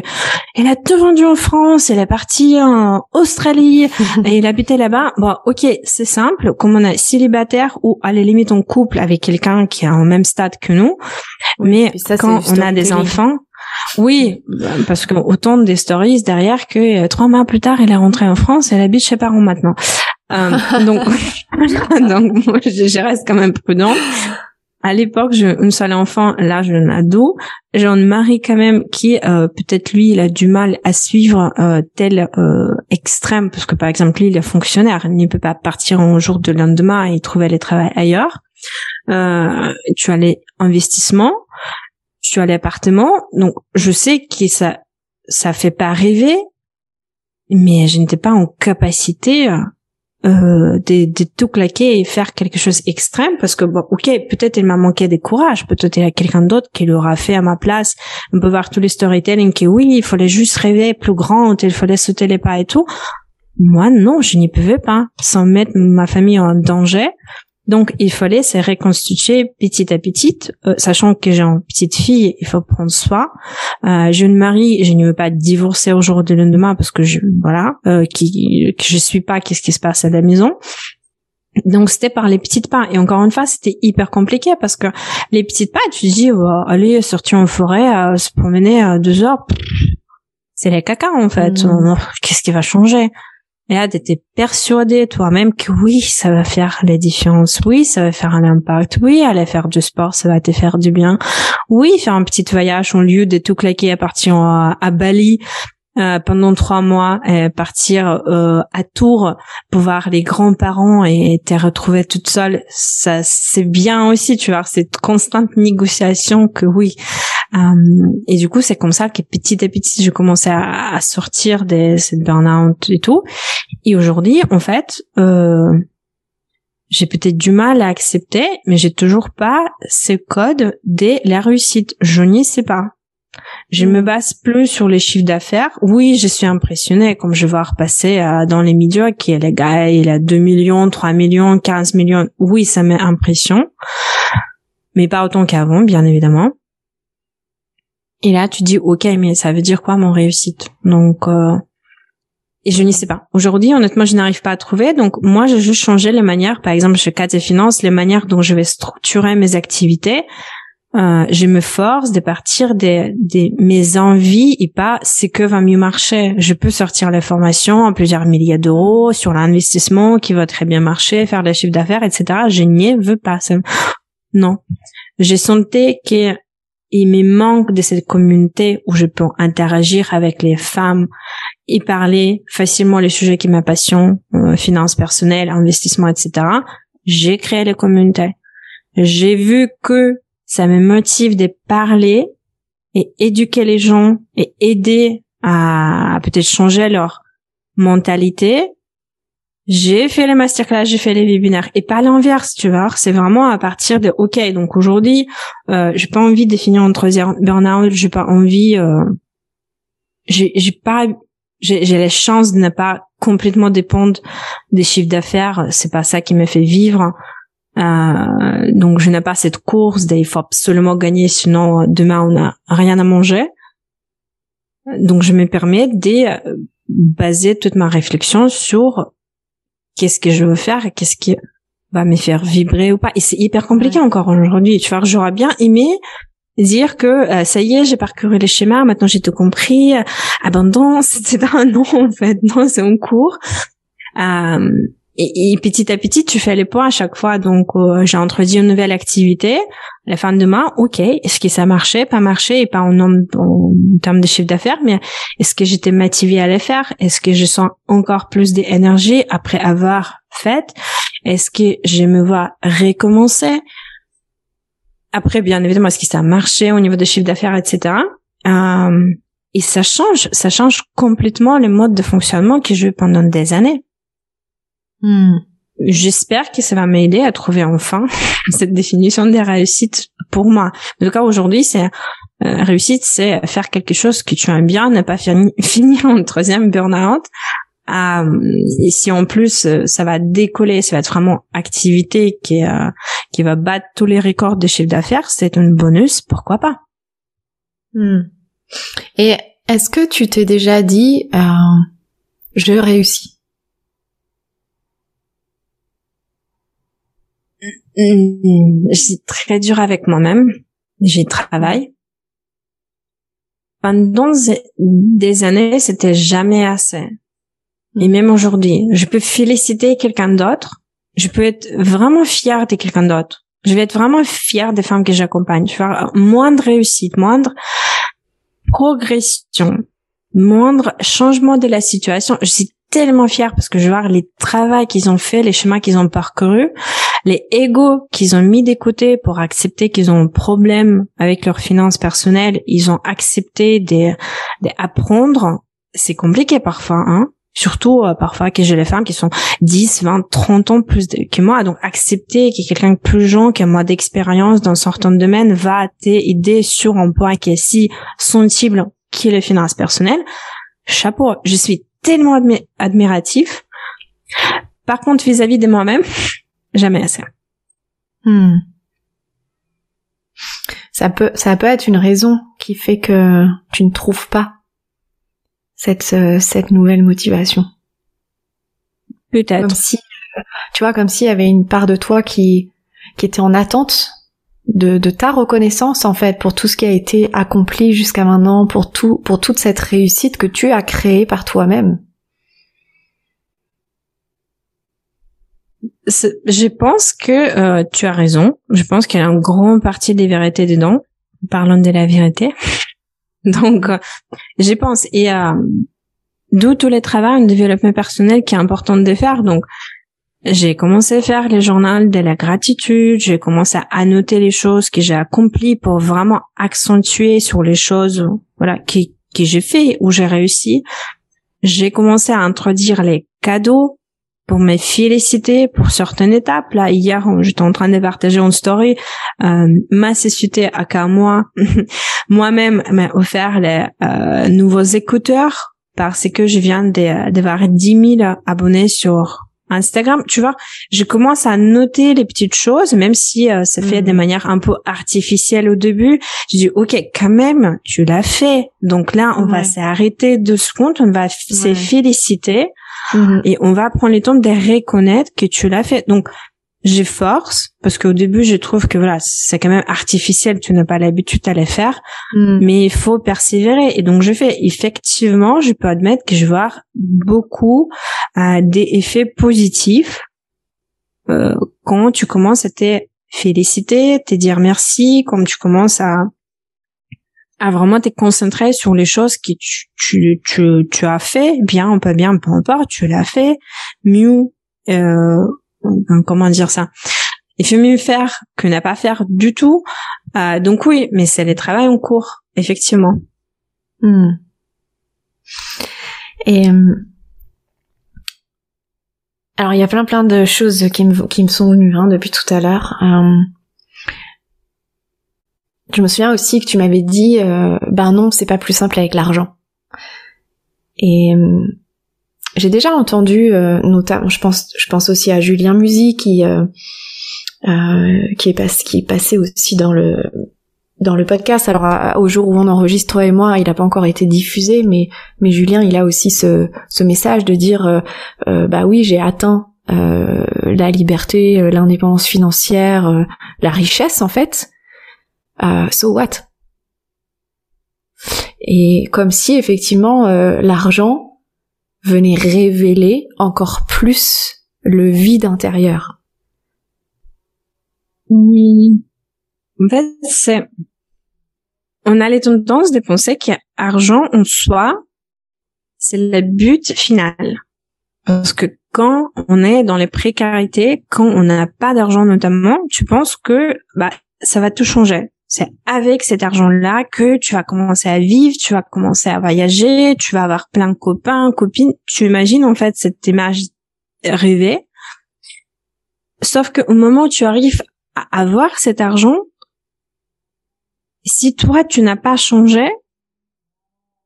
elle a tout vendu en France elle est partie en Australie et elle habitait là-bas. Bon ok c'est simple. Comme on est célibataire ou à la limite on couple avec quelqu'un qui est au même stade que nous. Mais quand on a des enfants oui, parce que autant des stories derrière que euh, trois mois plus tard, elle est rentrée en France, elle habite chez parents maintenant. Euh, donc, donc moi, je, reste quand même prudent. À l'époque, j'ai une seule enfant, là, je ado. J'ai un mari quand même qui, euh, peut-être lui, il a du mal à suivre euh, tel euh, extrême, parce que par exemple, lui, il est fonctionnaire, il ne peut pas partir un jour de lendemain et trouver le travail ailleurs. Euh, tu as les investissements, tu as l'appartement, donc je sais que ça ça fait pas rêver, mais je n'étais pas en capacité euh, de, de, tout claquer et faire quelque chose extrême parce que bon ok peut-être il m'a manqué de courage peut-être il y a quelqu'un d'autre qui l'aura fait à ma place on peut voir tous les storytelling que oui il fallait juste rêver plus grand il fallait sauter les pas et tout. Moi non je n'y pouvais pas sans mettre ma famille en danger donc, il fallait se reconstituer petit à petit, euh, sachant que j'ai une petite fille, il faut prendre soin. Euh, je ne marie, je ne veux pas divorcer au jour de lendemain parce que je, voilà, euh, qui, que je suis pas qu'est-ce qui se passe à la maison. Donc c'était par les petites pas et encore une fois c'était hyper compliqué parce que les petites pas tu dis oh, allez sortir en forêt euh, se promener à deux heures c'est les caca en fait mmh. qu'est-ce qui va changer? Et là, t'étais persuadé toi-même que oui, ça va faire la différence. Oui, ça va faire un impact. Oui, aller faire du sport, ça va te faire du bien. Oui, faire un petit voyage au lieu de tout claquer à partir à, à Bali euh, pendant trois mois, et partir euh, à Tours pour voir les grands-parents et te retrouver toute seule, ça c'est bien aussi, tu vois, cette constante négociation que oui. Euh, et du coup, c'est comme ça que petit à petit, je commençais à, à sortir de cette burn-out et tout. Et aujourd'hui, en fait, euh, j'ai peut-être du mal à accepter, mais j'ai toujours pas ce code de la réussite. Je n'y sais pas. Je me mm. base plus sur les chiffres d'affaires. Oui, je suis impressionnée comme je vois repasser euh, dans les médias qui est le gars, il a 2 millions, 3 millions, 15 millions. Oui, ça met impression. Mais pas autant qu'avant, bien évidemment. Et là, tu dis, OK, mais ça veut dire quoi mon réussite? Donc, euh, et je n'y sais pas. Aujourd'hui, honnêtement, je n'arrive pas à trouver. Donc, moi, j'ai juste changé les manières, par exemple, chez 4 et Finance, les manières dont je vais structurer mes activités euh, je me force de partir des, des mes envies et pas c'est que va mieux marcher. Je peux sortir les formations à plusieurs milliers d'euros sur l'investissement qui va très bien marcher, faire des chiffres d'affaires, etc. Je n'y veux pas. Non. J'ai senti que il me manque de cette communauté où je peux interagir avec les femmes et parler facilement les sujets qui m'apassionnent, euh, finances personnelles, investissement, etc. J'ai créé les communautés. J'ai vu que ça me motive de parler et éduquer les gens et aider à peut-être changer leur mentalité. J'ai fait les masterclass, j'ai fait les webinaires et pas l'inverse, tu vois. C'est vraiment à partir de OK. Donc aujourd'hui, euh, j'ai pas envie de finir en troisième burn-out. J'ai pas envie. Euh, j'ai pas. J'ai la chance de ne pas complètement dépendre des chiffres d'affaires. C'est pas ça qui me fait vivre. Euh, donc je n'ai pas cette course il faut absolument gagner sinon demain on n'a rien à manger. Donc je me permets de euh, baser toute ma réflexion sur qu'est-ce que je veux faire et qu'est-ce qui va me faire vibrer ou pas. Et c'est hyper compliqué encore aujourd'hui. Tu vois, j'aurais bien aimé dire que euh, ça y est, j'ai parcouru les schémas, maintenant j'ai tout compris, abondance, etc. Non, en fait, non, c'est en cours. Euh, et, petit à petit, tu fais les points à chaque fois. Donc, euh, j'ai introduit une nouvelle activité. la fin de mois, ok, est-ce que ça marchait, pas marché, et pas en, en, en termes de chiffre d'affaires, mais est-ce que j'étais motivée à les faire? Est-ce que je sens encore plus d'énergie après avoir fait? Est-ce que je me vois recommencer? Après, bien évidemment, est-ce que ça a marché au niveau de chiffre d'affaires, etc. Euh, et ça change, ça change complètement le mode de fonctionnement que j'ai eu pendant des années. Hmm. J'espère que ça va m'aider à trouver enfin cette définition des réussites pour moi. En tout cas, aujourd'hui, c'est euh, réussite, c'est faire quelque chose que tu aimes bien, ne pas finir en troisième burn-out. Euh, et si en plus euh, ça va décoller, ça va être vraiment activité qui euh, qui va battre tous les records de chiffre d'affaires, c'est un bonus, pourquoi pas? Hmm. Et est-ce que tu t'es déjà dit euh, je réussis je suis très dure avec moi-même. J'y travaille. Pendant des années, c'était jamais assez. Et même aujourd'hui, je peux féliciter quelqu'un d'autre. Je peux être vraiment fière de quelqu'un d'autre. Je vais être vraiment fière des femmes que j'accompagne. Je vais avoir moindre réussite, moindre progression, moindre changement de la situation. Je suis tellement fière parce que je vois les travaux qu'ils ont fait, les chemins qu'ils ont parcourus, les égos qu'ils ont mis des côtés pour accepter qu'ils ont un problème avec leurs finances personnelles, ils ont accepté d'apprendre. C'est compliqué parfois, hein. Surtout euh, parfois que j'ai les femmes qui sont 10, 20, 30 ans plus que moi. Donc accepter que quelqu'un de plus jeune, qui a moins d'expérience dans certains domaines, va t'aider sur un point qui est si sensible qui est les finances personnelles. Chapeau, je suis tellement admiratif. Par contre, vis-à-vis de moi-même, jamais assez. Hmm. Ça peut, ça peut être une raison qui fait que tu ne trouves pas cette, euh, cette nouvelle motivation. Peut-être. Comme si, euh, tu vois, comme s'il y avait une part de toi qui, qui était en attente de, de ta reconnaissance en fait pour tout ce qui a été accompli jusqu'à maintenant, pour tout, pour toute cette réussite que tu as créée par toi-même. Je pense que euh, tu as raison. Je pense qu'il y a une grande partie des vérités dedans. Parlons de la vérité. Donc, euh, j'y pense. Et euh, d'où tous les travaux de développement personnel qui est important de faire. Donc, j'ai commencé à faire les journaux de la gratitude. J'ai commencé à annoter les choses que j'ai accomplies pour vraiment accentuer sur les choses, voilà, qui que j'ai fait où j'ai réussi. J'ai commencé à introduire les cadeaux pour me féliciter pour certaines étapes. Là, hier, j'étais en train de partager une story. Euh, ma société, à moi, moi-même, m'a offert les euh, nouveaux écouteurs parce que je viens d'avoir 10 000 abonnés sur Instagram, tu vois, je commence à noter les petites choses, même si euh, ça fait de mhm. manière un peu artificielle au début. Je dis, ok, quand même, tu l'as fait. Donc là, on va s'arrêter deux secondes, on va se féliciter mhm. et on va prendre le temps de reconnaître que tu l'as fait. Donc, j'efforce parce qu'au début je trouve que voilà c'est quand même artificiel tu n'as pas l'habitude à les faire mm. mais il faut persévérer et donc je fais effectivement je peux admettre que je vois beaucoup euh, des effets positifs euh, quand tu commences à te féliciter te dire merci quand tu commences à à vraiment te concentrer sur les choses que tu, tu, tu, tu as fait. Bien ou pas bien peu importe tu l'as fait. Mieux euh, comment dire ça? Il faut mieux faire que ne pas faire du tout. Euh, donc oui mais c'est les travaux en cours effectivement. Hmm. et euh, alors il y a plein plein de choses qui me qui me sont venues hein, depuis tout à l'heure. Euh, je me souviens aussi que tu m'avais dit ben non c'est pas plus simple avec l'argent et j'ai déjà entendu, euh, notamment, je pense, je pense aussi à Julien Musy qui euh, euh, qui est passé, qui est passé aussi dans le dans le podcast. Alors au jour où on enregistre toi et moi, il n'a pas encore été diffusé, mais mais Julien, il a aussi ce ce message de dire bah oui, j'ai atteint la liberté, l'indépendance financière, la richesse en fait. So what? Et comme si effectivement l'argent venait révéler encore plus le vide intérieur. Oui. En fait, c'est, on a les tendances de penser qu'argent en soi, c'est le but final. Parce que quand on est dans les précarités, quand on n'a pas d'argent notamment, tu penses que bah ça va tout changer c'est avec cet argent-là que tu vas commencer à vivre, tu vas commencer à voyager, tu vas avoir plein de copains, copines. Tu imagines en fait cette image rêvée. Sauf qu'au moment où tu arrives à avoir cet argent, si toi tu n'as pas changé,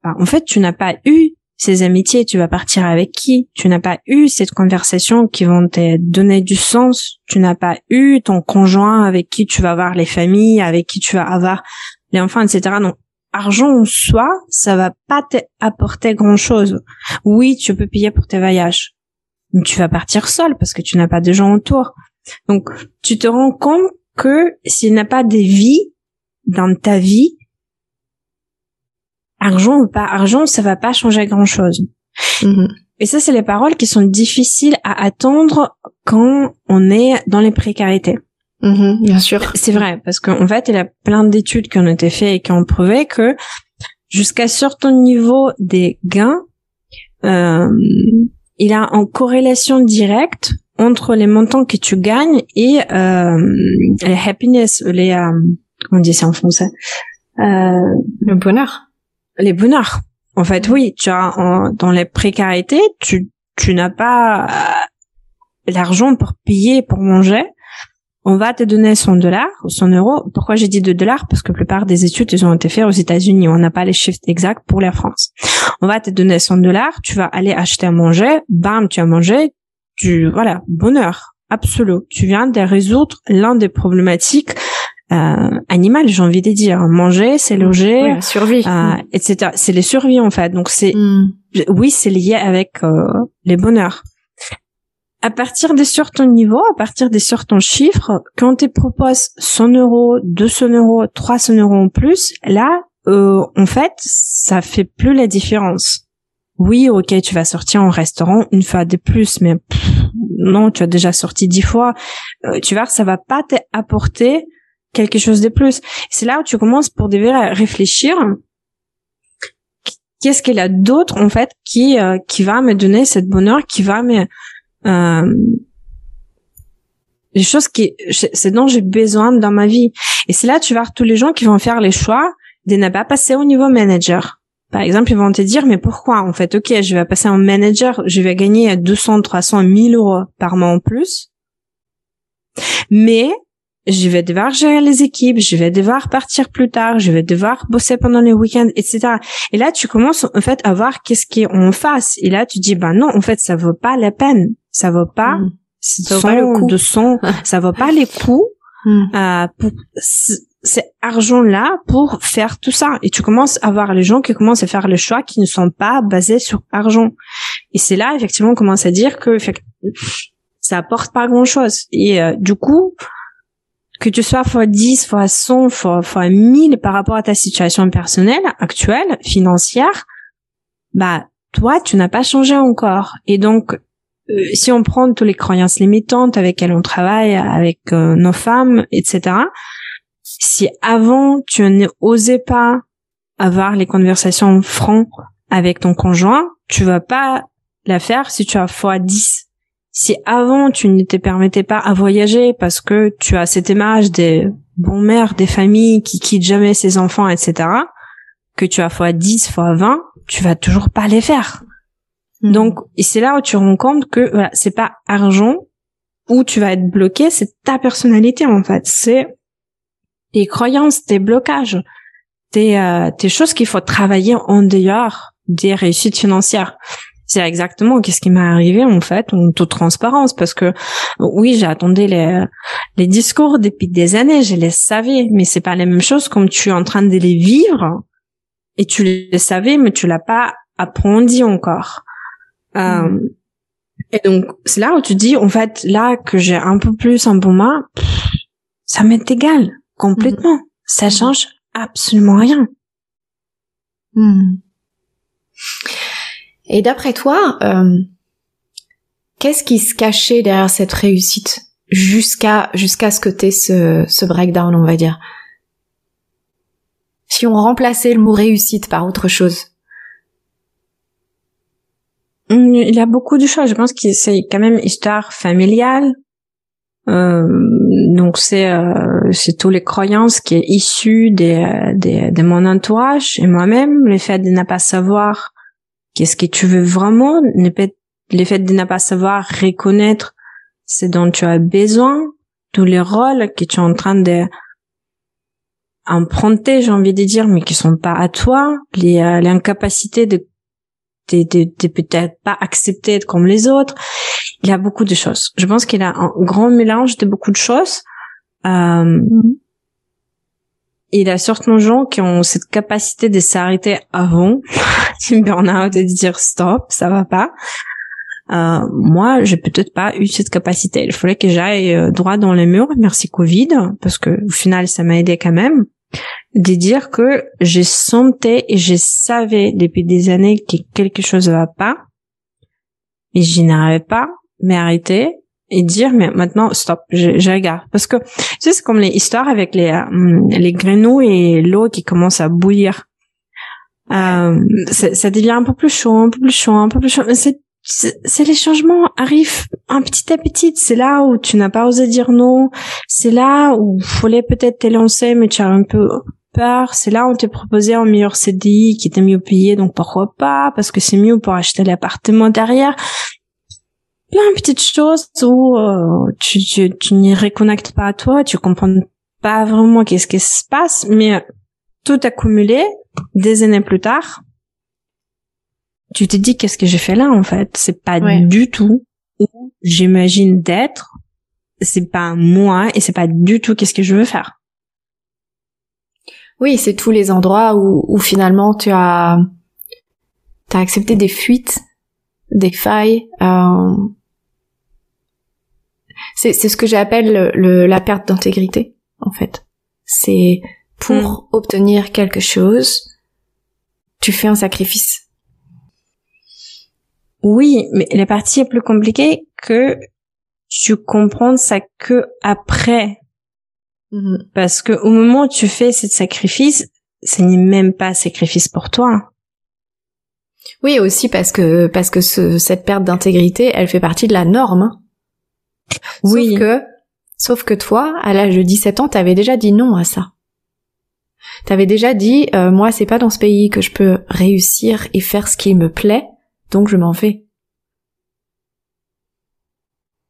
bah, en fait tu n'as pas eu ces amitiés, tu vas partir avec qui? Tu n'as pas eu cette conversation qui vont te donner du sens. Tu n'as pas eu ton conjoint avec qui tu vas avoir les familles, avec qui tu vas avoir les enfants, etc. Donc, argent en soi, ça va pas t'apporter grand chose. Oui, tu peux payer pour tes voyages. Mais tu vas partir seul parce que tu n'as pas de gens autour. Donc, tu te rends compte que s'il n'y a pas de vie dans ta vie, argent ou pas argent, ça va pas changer grand chose. Mhm. Et ça, c'est les paroles qui sont difficiles à attendre quand on est dans les précarités. Mhm, bien sûr. C'est vrai, parce qu'en fait, il y a plein d'études qui ont été faites et qui ont prouvé que jusqu'à certain niveau des gains, euh, il y a une corrélation directe entre les montants que tu gagnes et euh, les happiness, les euh, comment on dit ça en français, euh, le bonheur les bonheurs. En fait, oui, tu as dans les précarités, tu tu n'as pas euh, l'argent pour payer pour manger. On va te donner 100 dollars ou 100 euros. Pourquoi j'ai dit 2 dollars? Parce que la plupart des études, elles ont été faites aux États-Unis. On n'a pas les chiffres exacts pour la France. On va te donner 100 dollars. Tu vas aller acheter à manger. Bam, tu as mangé. Tu voilà, bonheur absolu. Tu viens de résoudre l'un des problématiques euh, animal, j'ai envie de dire. Manger, c'est loger, survie, euh, etc. C'est les survies en fait. Donc c'est, mm. oui, c'est lié avec euh, les bonheurs. À partir de certains niveaux, à partir de certains chiffres, quand tu proposes 100 euros, 200 euros, 300 euros en plus, là, euh, en fait, ça fait plus la différence. Oui, ok, tu vas sortir en restaurant une fois de plus, mais non, tu as déjà sorti dix fois. Euh, tu vois, ça va pas t'apporter quelque chose de plus. C'est là où tu commences pour de à réfléchir. Qu'est-ce qu'il y a d'autre en fait qui euh, qui va me donner cette bonheur, qui va me euh, les choses qui c'est dont j'ai besoin dans ma vie. Et c'est là tu vas tous les gens qui vont faire les choix de ne pas passer au niveau manager. Par exemple, ils vont te dire, mais pourquoi en fait? Ok, je vais passer en manager, je vais gagner 200, 300, 1000 euros par mois en plus. Mais je vais devoir gérer les équipes, je vais devoir partir plus tard, je vais devoir bosser pendant les week-ends, etc. Et là, tu commences en fait à voir qu'est-ce qui est en face. Et là, tu dis, bah non, en fait, ça vaut pas la peine. Ça vaut pas. Mm. Ça vaut pas le coût. De son, ça vaut pas les coûts. Mm. Euh, pour, cet argent-là pour faire tout ça. Et tu commences à voir les gens qui commencent à faire les choix qui ne sont pas basés sur argent. Et c'est là, effectivement, on commence à dire que ça apporte pas grand-chose. Et euh, du coup, que tu sois fois 10, fois 100, fois, fois 1000 par rapport à ta situation personnelle, actuelle, financière, bah, toi, tu n'as pas changé encore. Et donc, euh, si on prend toutes les croyances limitantes avec lesquelles on travaille, avec euh, nos femmes, etc., si avant tu n'osais pas avoir les conversations francs avec ton conjoint, tu vas pas la faire si tu as fois 10. Si avant tu ne te permettais pas à voyager parce que tu as cette image des bons mères, des familles qui quittent jamais ses enfants, etc., que tu as fois 10, fois 20, tu vas toujours pas les faire. Hmm. Donc, et c'est là où tu rends compte que voilà, c'est pas argent où tu vas être bloqué, c'est ta personnalité en fait. C'est tes croyances, tes blocages, tes, euh, tes choses qu'il faut travailler en dehors des réussites financières. C'est exactement qu'est-ce qui m'est arrivé en fait en toute transparence parce que oui j'ai attendu les les discours depuis des années je les savais mais c'est pas la même chose comme tu es en train de les vivre et tu les savais mais tu l'as pas approfondi encore euh, mm. et donc c'est là où tu dis en fait là que j'ai un peu plus un bon main ça m'est égal complètement. Mm. Ça mm. change absolument rien. Mm. Et d'après toi, euh, qu'est-ce qui se cachait derrière cette réussite jusqu'à jusqu'à ce que t'aies ce, ce breakdown, on va dire? Si on remplaçait le mot réussite par autre chose. Il y a beaucoup de choses. Je pense que c'est quand même histoire familiale, euh, donc c'est euh, c'est tous les croyances qui est issues des, des, de mon entourage et moi-même. Le fait de ne pas savoir qu'est-ce que tu veux vraiment? Le fait, de ne pas savoir reconnaître ce dont tu as besoin tous les rôles que tu es en train de emprunter j'ai envie de dire mais qui sont pas à toi euh, l'incapacité de de, peut-être pas accepter d'être comme les autres. Il y a beaucoup de choses. Je pense qu'il a un grand mélange de beaucoup de choses. Euh, mm-hmm. Il y a certains gens qui ont cette capacité de s'arrêter avant du burn-out et de dire stop, ça va pas. Euh, moi, j'ai peut-être pas eu cette capacité. Il fallait que j'aille euh, droit dans le mur. Merci Covid, parce que au final, ça m'a aidé quand même de dire que je sentais et je savais depuis des années que quelque chose va pas et je n'arrivais pas m'arrêter et dire mais maintenant stop je, je regarde parce que tu sais c'est comme les histoires avec les euh, les grenouilles et l'eau qui commence à bouillir euh, ça devient un peu plus chaud un peu plus chaud un peu plus chaud c'est c'est les changements arrivent un petit à petit. C'est là où tu n'as pas osé dire non. C'est là où il fallait peut-être te lancer, mais tu as un peu peur. C'est là où on t'est proposé un meilleur CDI qui était mieux payé, donc pourquoi pas Parce que c'est mieux pour acheter l'appartement derrière. Plein de petites choses où euh, tu, tu, tu n'y reconnectes pas à toi, tu comprends pas vraiment qu'est-ce qui se passe, mais tout accumulé des années plus tard, tu te dis qu'est-ce que j'ai fait là en fait? C'est pas du tout où j'imagine d'être. C'est pas moi et c'est pas du tout qu'est-ce que je veux faire. Oui, c'est tous les endroits où, où finalement tu as t'as accepté des fuites, des failles. Euh... C'est c'est ce que j'appelle le, la perte d'intégrité en fait. C'est pour hmm. obtenir quelque chose, tu fais un sacrifice oui, mais la partie est plus compliquée que tu comprends ça que après. Mm-hmm. Parce que au moment où tu fais ce sacrifice, ce n'est même pas un sacrifice pour toi. Oui, aussi parce que parce que ce, cette perte d'intégrité, elle fait partie de la norme. Oui. Sauf que sauf que toi, à l'âge de 17 ans, t'avais déjà dit non à ça. T'avais déjà dit euh, moi, c'est pas dans ce pays que je peux réussir et faire ce qui me plaît, donc je m'en vais.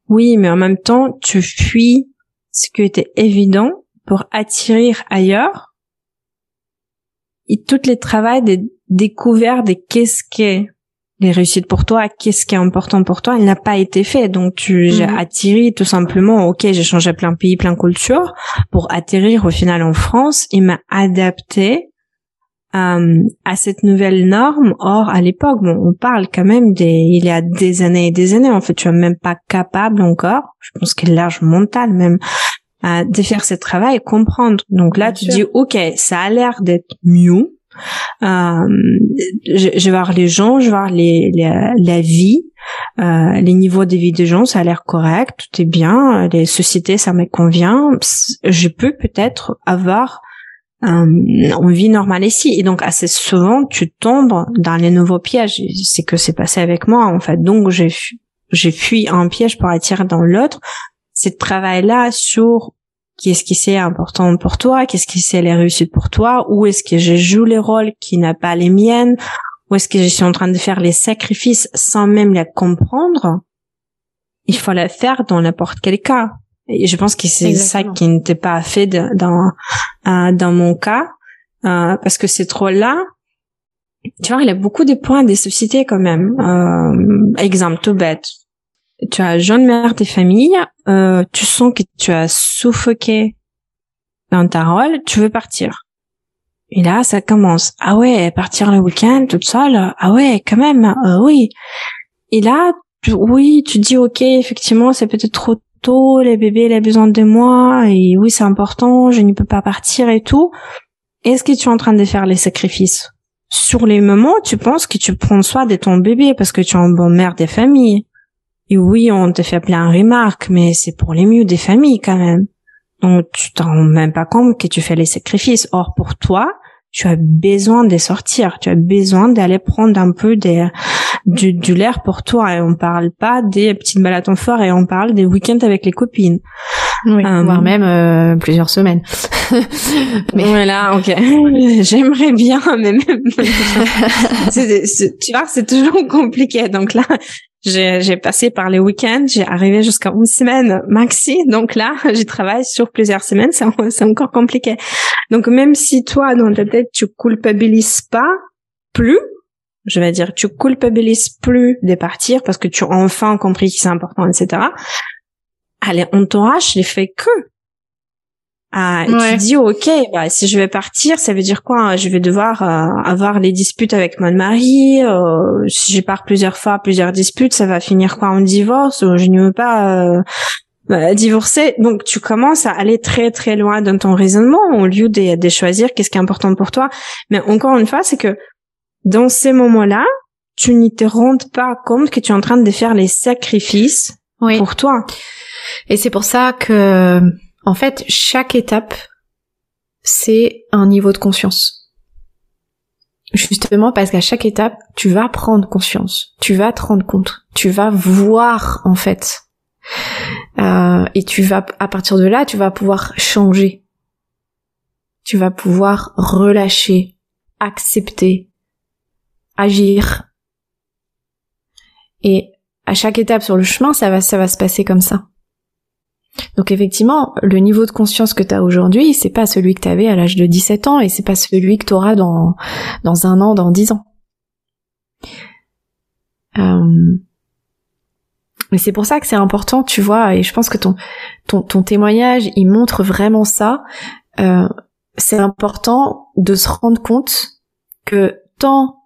Oui, mais en même temps, tu fuis ce qui était évident pour attirer ailleurs. Et toutes les travaux de découverte de qu'est-ce qu'est les réussites pour toi, qu'est-ce qui est important pour toi, il n'a pas été fait. Donc tu j'ai mhm. atterri tout simplement, ok, j'ai changé plein pays, plein de cultures pour atterrir au final en France. Il m'a adapté euh, à cette nouvelle norme. Or, à l'époque, bon, on parle quand même des, il y a des années et des années. En fait, tu es même pas capable encore. Je pense qu'il est large mental même euh, de faire ce travail et comprendre. Donc là, tu dis, ok, ça a l'air d'être mieux. Euh, je, je, vais voir les gens, je vais voir les, la vie, euh, les niveaux de vie des gens, ça a l'air correct, tout est bien, les sociétés, ça me convient. Je peux peut-être avoir euh, vie normale ici. Et donc assez souvent, tu tombes dans les nouveaux pièges. C'est que c'est passé avec moi en fait. Donc j'ai j'ai fui un piège pour attirer dans l'autre. Ce travail-là sur qu'est-ce qui c'est important pour toi, qu'est-ce qui c'est les réussites pour toi, où est-ce que je joue les rôles qui n'a pas les miennes, où est-ce que je suis en train de faire les sacrifices sans même les comprendre? Il faut le faire dans n'importe quel cas. Et je pense que c'est ça qui n'était pas fait dans euh, dans mon cas, euh, parce que c'est trop là. Tu vois, il y a beaucoup de points des sociétés quand même. Euh, exemple tout bête. Tu as jeune mère des familles, euh, tu sens que tu as suffoqué dans ta rôle, tu veux partir. Et là, ça commence. Ah ouais, partir le week-end toute seule. Ah ouais, quand même. Euh, oui. Et là, oui, tu dis ok, effectivement, c'est peut-être trop les bébés, il a besoin de moi, et oui, c'est important, je ne peux pas partir et tout. Est-ce que tu es en train de faire les sacrifices? Sur les moments, tu penses que tu prends soin de ton bébé parce que tu es un bon mère des familles. Et oui, on te fait plein de remarques, mais c'est pour les mieux des familles quand même. Donc tu t'en rends même pas compte que tu fais les sacrifices. Or pour toi, tu as besoin de sortir, tu as besoin d'aller prendre un peu des, du, du l'air pour toi. Et on parle pas des petites balades en forêt, on parle des week-ends avec les copines. Oui, euh, voire même euh, plusieurs semaines. mais voilà, ok. J'aimerais bien, mais même. tu vois, c'est toujours compliqué. Donc là, j'ai passé par les week-ends, j'ai arrivé jusqu'à une semaine maxi. Donc là, j'ai travaillé sur plusieurs semaines, c'est encore compliqué. Donc même si toi, dans ta tête, tu culpabilises pas plus, je vais dire, tu culpabilises plus de partir parce que tu as enfin compris que c'est important, etc. Allez, entourage, je l'ai fait que ah, tu dis ok, bah si je vais partir, ça veut dire quoi Je vais devoir euh, avoir les disputes avec mon mari. Euh, si je pars plusieurs fois, plusieurs disputes, ça va finir quoi? En divorce? Je ne veux pas euh, bah, divorcer. Donc tu commences à aller très très loin dans ton raisonnement au lieu de, de choisir qu'est-ce qui est important pour toi. Mais encore une fois, c'est que dans ces moments-là, tu n'y te rends pas compte que tu es en train de faire les sacrifices pour toi. Et c'est pour ça que en fait, chaque étape, c'est un niveau de conscience. Justement parce qu'à chaque étape, tu vas prendre conscience, tu vas te rendre compte, tu vas voir en fait. Euh, et tu vas, à partir de là, tu vas pouvoir changer. Tu vas pouvoir relâcher, accepter, agir. Et à chaque étape sur le chemin, ça va, ça va se passer comme ça. Donc effectivement, le niveau de conscience que tu as aujourd'hui, c'est pas celui que tu avais à l'âge de 17 ans et c'est pas celui que tu auras dans, dans un an, dans dix ans. Euh... Mais c'est pour ça que c'est important, tu vois, et je pense que ton, ton, ton témoignage, il montre vraiment ça. Euh, c'est important de se rendre compte que tant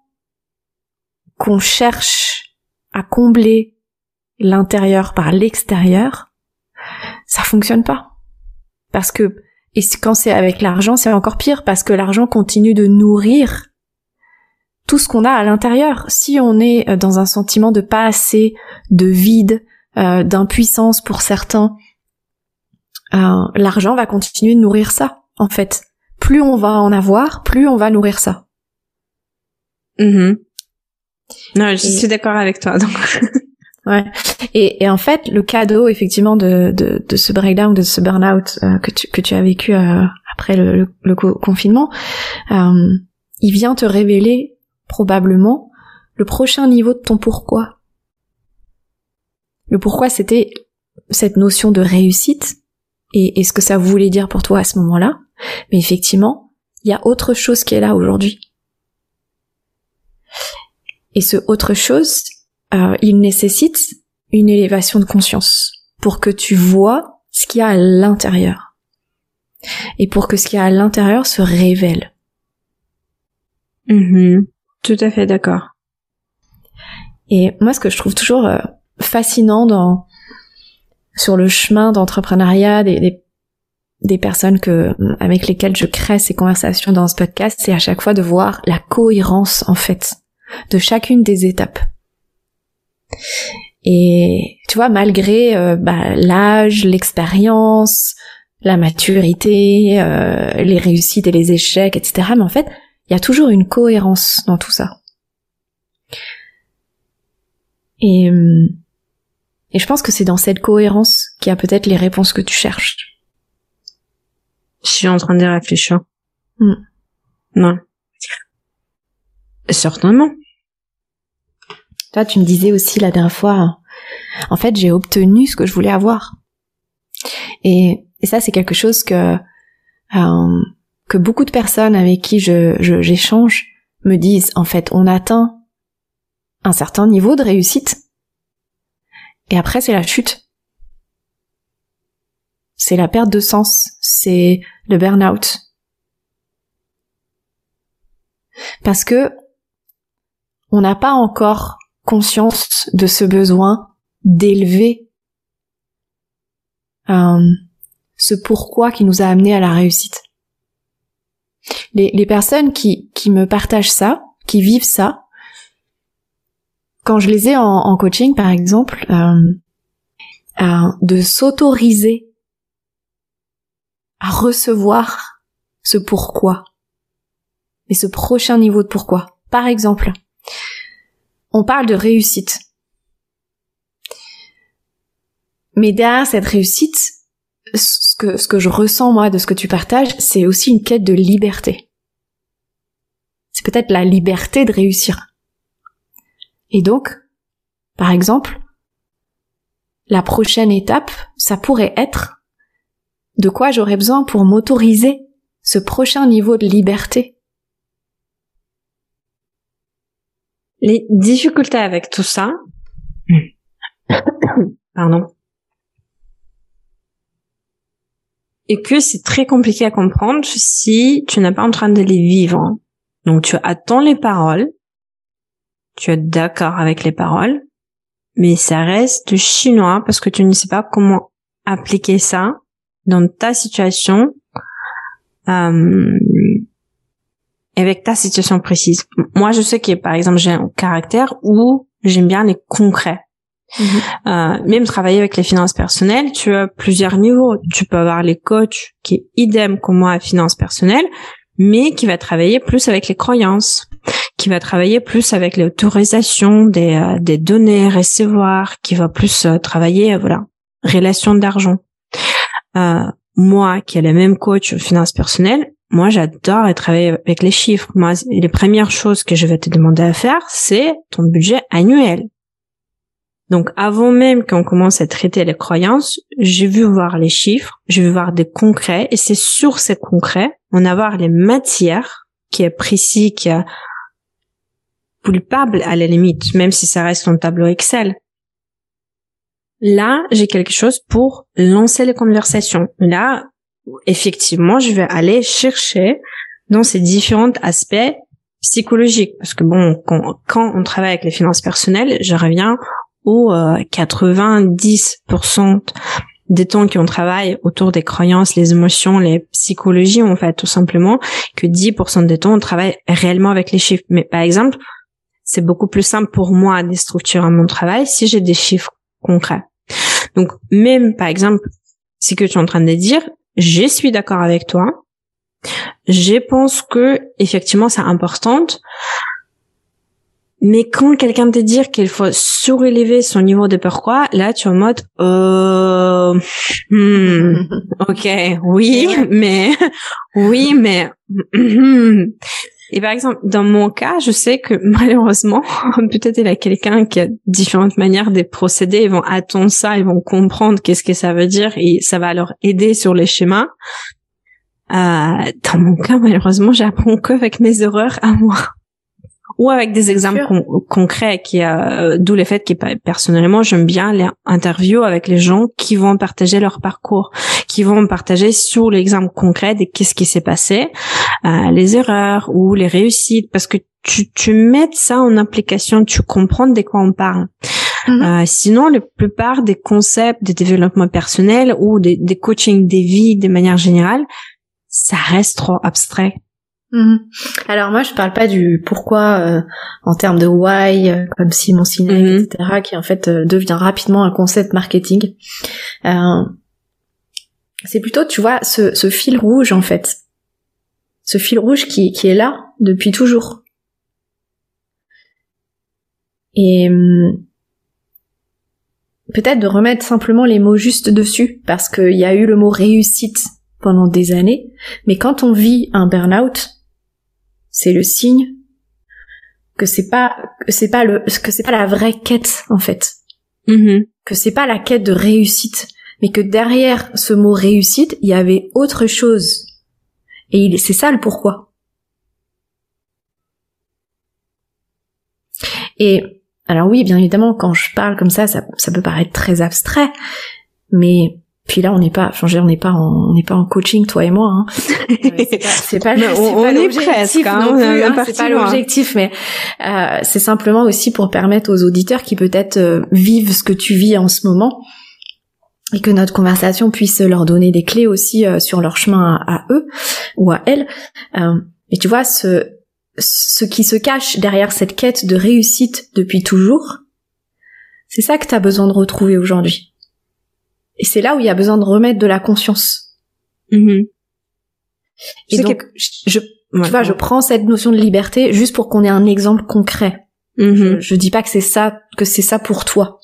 qu'on cherche à combler l'intérieur par l'extérieur, ça fonctionne pas. Parce que, et quand c'est avec l'argent, c'est encore pire, parce que l'argent continue de nourrir tout ce qu'on a à l'intérieur. Si on est euh, dans un sentiment de pas assez, de vide, euh, d'impuissance pour certains, euh, l'argent va continuer de nourrir ça, en fait. Plus on va en avoir, plus on va nourrir ça. Mm-hmm. Non, je suis d'accord avec toi. Donc. ouais. Et, et, en fait, le cadeau, effectivement, de, de, de ce breakdown, de ce burn-out euh, que, tu, que tu as vécu euh, après le, le, confinement, euh, il vient te révéler probablement le prochain niveau de ton pourquoi. Le pourquoi, c'était cette notion de réussite et, et ce que ça voulait dire pour toi à ce moment-là. Mais effectivement, il y a autre chose qui est là aujourd'hui. Et ce autre chose, euh, il nécessite une élévation de conscience pour que tu vois ce qu'il y a à l'intérieur. Et pour que ce qu'il y a à l'intérieur se révèle. Mm-hmm. Tout à fait d'accord. Et moi, ce que je trouve toujours euh, fascinant dans sur le chemin d'entrepreneuriat des, des, des, personnes que avec lesquelles je crée ces conversations dans ce podcast, c'est à chaque fois de voir la cohérence en fait de chacune des étapes. Et tu vois, malgré euh, bah, l'âge, l'expérience, la maturité, euh, les réussites et les échecs, etc. Mais en fait, il y a toujours une cohérence dans tout ça. Et, euh, et je pense que c'est dans cette cohérence qu'il y a peut-être les réponses que tu cherches. Je suis en train de réfléchir. Hmm. Non. Certainement. Toi, tu me disais aussi la dernière fois, en fait, j'ai obtenu ce que je voulais avoir. Et, et ça, c'est quelque chose que euh, que beaucoup de personnes avec qui je j'échange me disent. En fait, on atteint un certain niveau de réussite, et après, c'est la chute. C'est la perte de sens, c'est le burn-out. Parce que on n'a pas encore conscience de ce besoin d'élever euh, ce pourquoi qui nous a amené à la réussite. Les, personnes qui, qui me partagent ça, qui vivent ça, quand je les ai en, en coaching par exemple, euh, euh, de s'autoriser à recevoir ce pourquoi et ce prochain niveau de pourquoi. Par exemple, on parle de réussite. Mais derrière cette réussite, ce que, je ressens moi de ce que tu partages, c'est aussi une quête de liberté. C'est peut-être la liberté de réussir. Et donc, par exemple, la prochaine étape, ça pourrait être de quoi j'aurais besoin pour m'autoriser ce prochain niveau de liberté Les difficultés avec tout ça, pardon, et que c'est très compliqué à comprendre si tu n'es pas en train de les vivre. Donc tu attends les paroles, tu es d'accord avec les paroles, mais ça reste chinois parce que tu ne sais pas comment appliquer ça dans ta situation. Euh, avec ta situation précise. Moi, je sais que, par exemple, j'ai un caractère où j'aime bien les concrets. Mhm. Euh, même travailler avec les finances personnelles, tu as plusieurs niveaux. Tu peux avoir les coachs qui est idem comme moi à finances personnelles, mais qui va travailler plus avec les croyances, qui va travailler plus avec l'autorisation des, euh, des données, recevoir, qui va plus euh, travailler, voilà, relation d'argent. moi, qui ai le même coach aux finances personnelles, moi, j'adore travailler avec les chiffres. Moi, les premières choses que je vais te demander à faire, c'est ton budget annuel. Donc, avant même qu'on commence à traiter les croyances, j'ai vu voir les chiffres, j'ai vu voir des concrets, et c'est sur ces concrets, on a voir les matières, qui est précis, qui est palpable à la limite, même si ça reste un tableau Excel. Là, j'ai quelque chose pour lancer les conversations. Là, effectivement, je vais aller chercher dans ces différents aspects psychologiques. Parce que bon, quand, on travaille avec les finances personnelles, je reviens aux 90% euh, des temps qu'on travaille autour des croyances, les émotions, les psychologies, en fait, tout simplement, que 10% des temps, on travaille réellement avec les chiffres. Mais par exemple, c'est beaucoup plus simple pour moi de structurer mon travail si j'ai des chiffres concrets. Donc, même, par exemple, ce que tu es en train de dire, je suis d'accord avec toi. Je pense que, effectivement, c'est important. Mais quand quelqu'un te dit qu'il faut surélever son niveau de pourquoi, là, tu es en mode, euh, hmm, ok, oui, mais, oui, mais, et par exemple, dans mon cas, je sais que malheureusement, peut-être il y a quelqu'un qui a différentes manières de procéder, ils vont attendre ça, ils vont comprendre qu'est-ce que ça veut dire et ça va leur aider sur les schémas. Euh, dans mon cas, malheureusement, j'apprends que avec mes erreurs à moi ou avec des exemples concrets qui euh, d'où le fait que personnellement j'aime bien les interviews avec les gens qui vont partager leur parcours qui vont partager sur l'exemple concret de qu'est-ce qui s'est passé euh, les erreurs ou les réussites parce que tu tu mets ça en application tu comprends de quoi on parle mhm. euh, sinon, la plupart des concepts de développement personnel ou des, des coachings des vies de manière générale, ça reste trop abstrait. Mhm. Alors moi je parle pas du pourquoi euh, en termes de why euh, comme Simon Sinek mhm. etc qui en fait euh, devient rapidement un concept marketing. c'est plutôt tu vois ce, ce, fil rouge en fait, ce fil rouge qui, qui est là depuis toujours. Et hum, peut-être de remettre simplement les mots justes dessus parce qu'il y a eu le mot réussite pendant des années, mais quand on vit un burn-out, c'est le signe que c'est pas que c'est pas le que c'est pas la vraie quête en fait. Mm-hmm. Que c'est pas la quête de réussite, mais que derrière ce mot réussite, il y avait autre chose. Et c'est ça le pourquoi. Et alors oui, bien évidemment, quand je parle comme ça, ça, ça peut paraître très abstrait, mais puis là, on n'est pas, enfin, on n'est pas, en, on n'est pas en coaching, toi et moi. Hein. c'est pas, on, est presque. Hein, hein, c'est pas l'objectif, mais euh, c'est simplement aussi pour permettre aux auditeurs qui peut-être euh, vivent ce que tu vis en ce moment et que notre conversation puisse leur donner des clés aussi euh, sur leur chemin à, eux ou à elles. Euh, et tu vois, ce, ce qui se cache derrière cette quête de réussite depuis toujours, c'est ça que tu as besoin de retrouver aujourd'hui. Et c'est là où il y a besoin de remettre de la conscience. Mm-hmm. Et donc, je, tu vois, je prends cette notion de liberté juste pour qu'on ait un exemple concret. Mm-hmm. Je, dis pas que c'est ça, que c'est ça pour toi.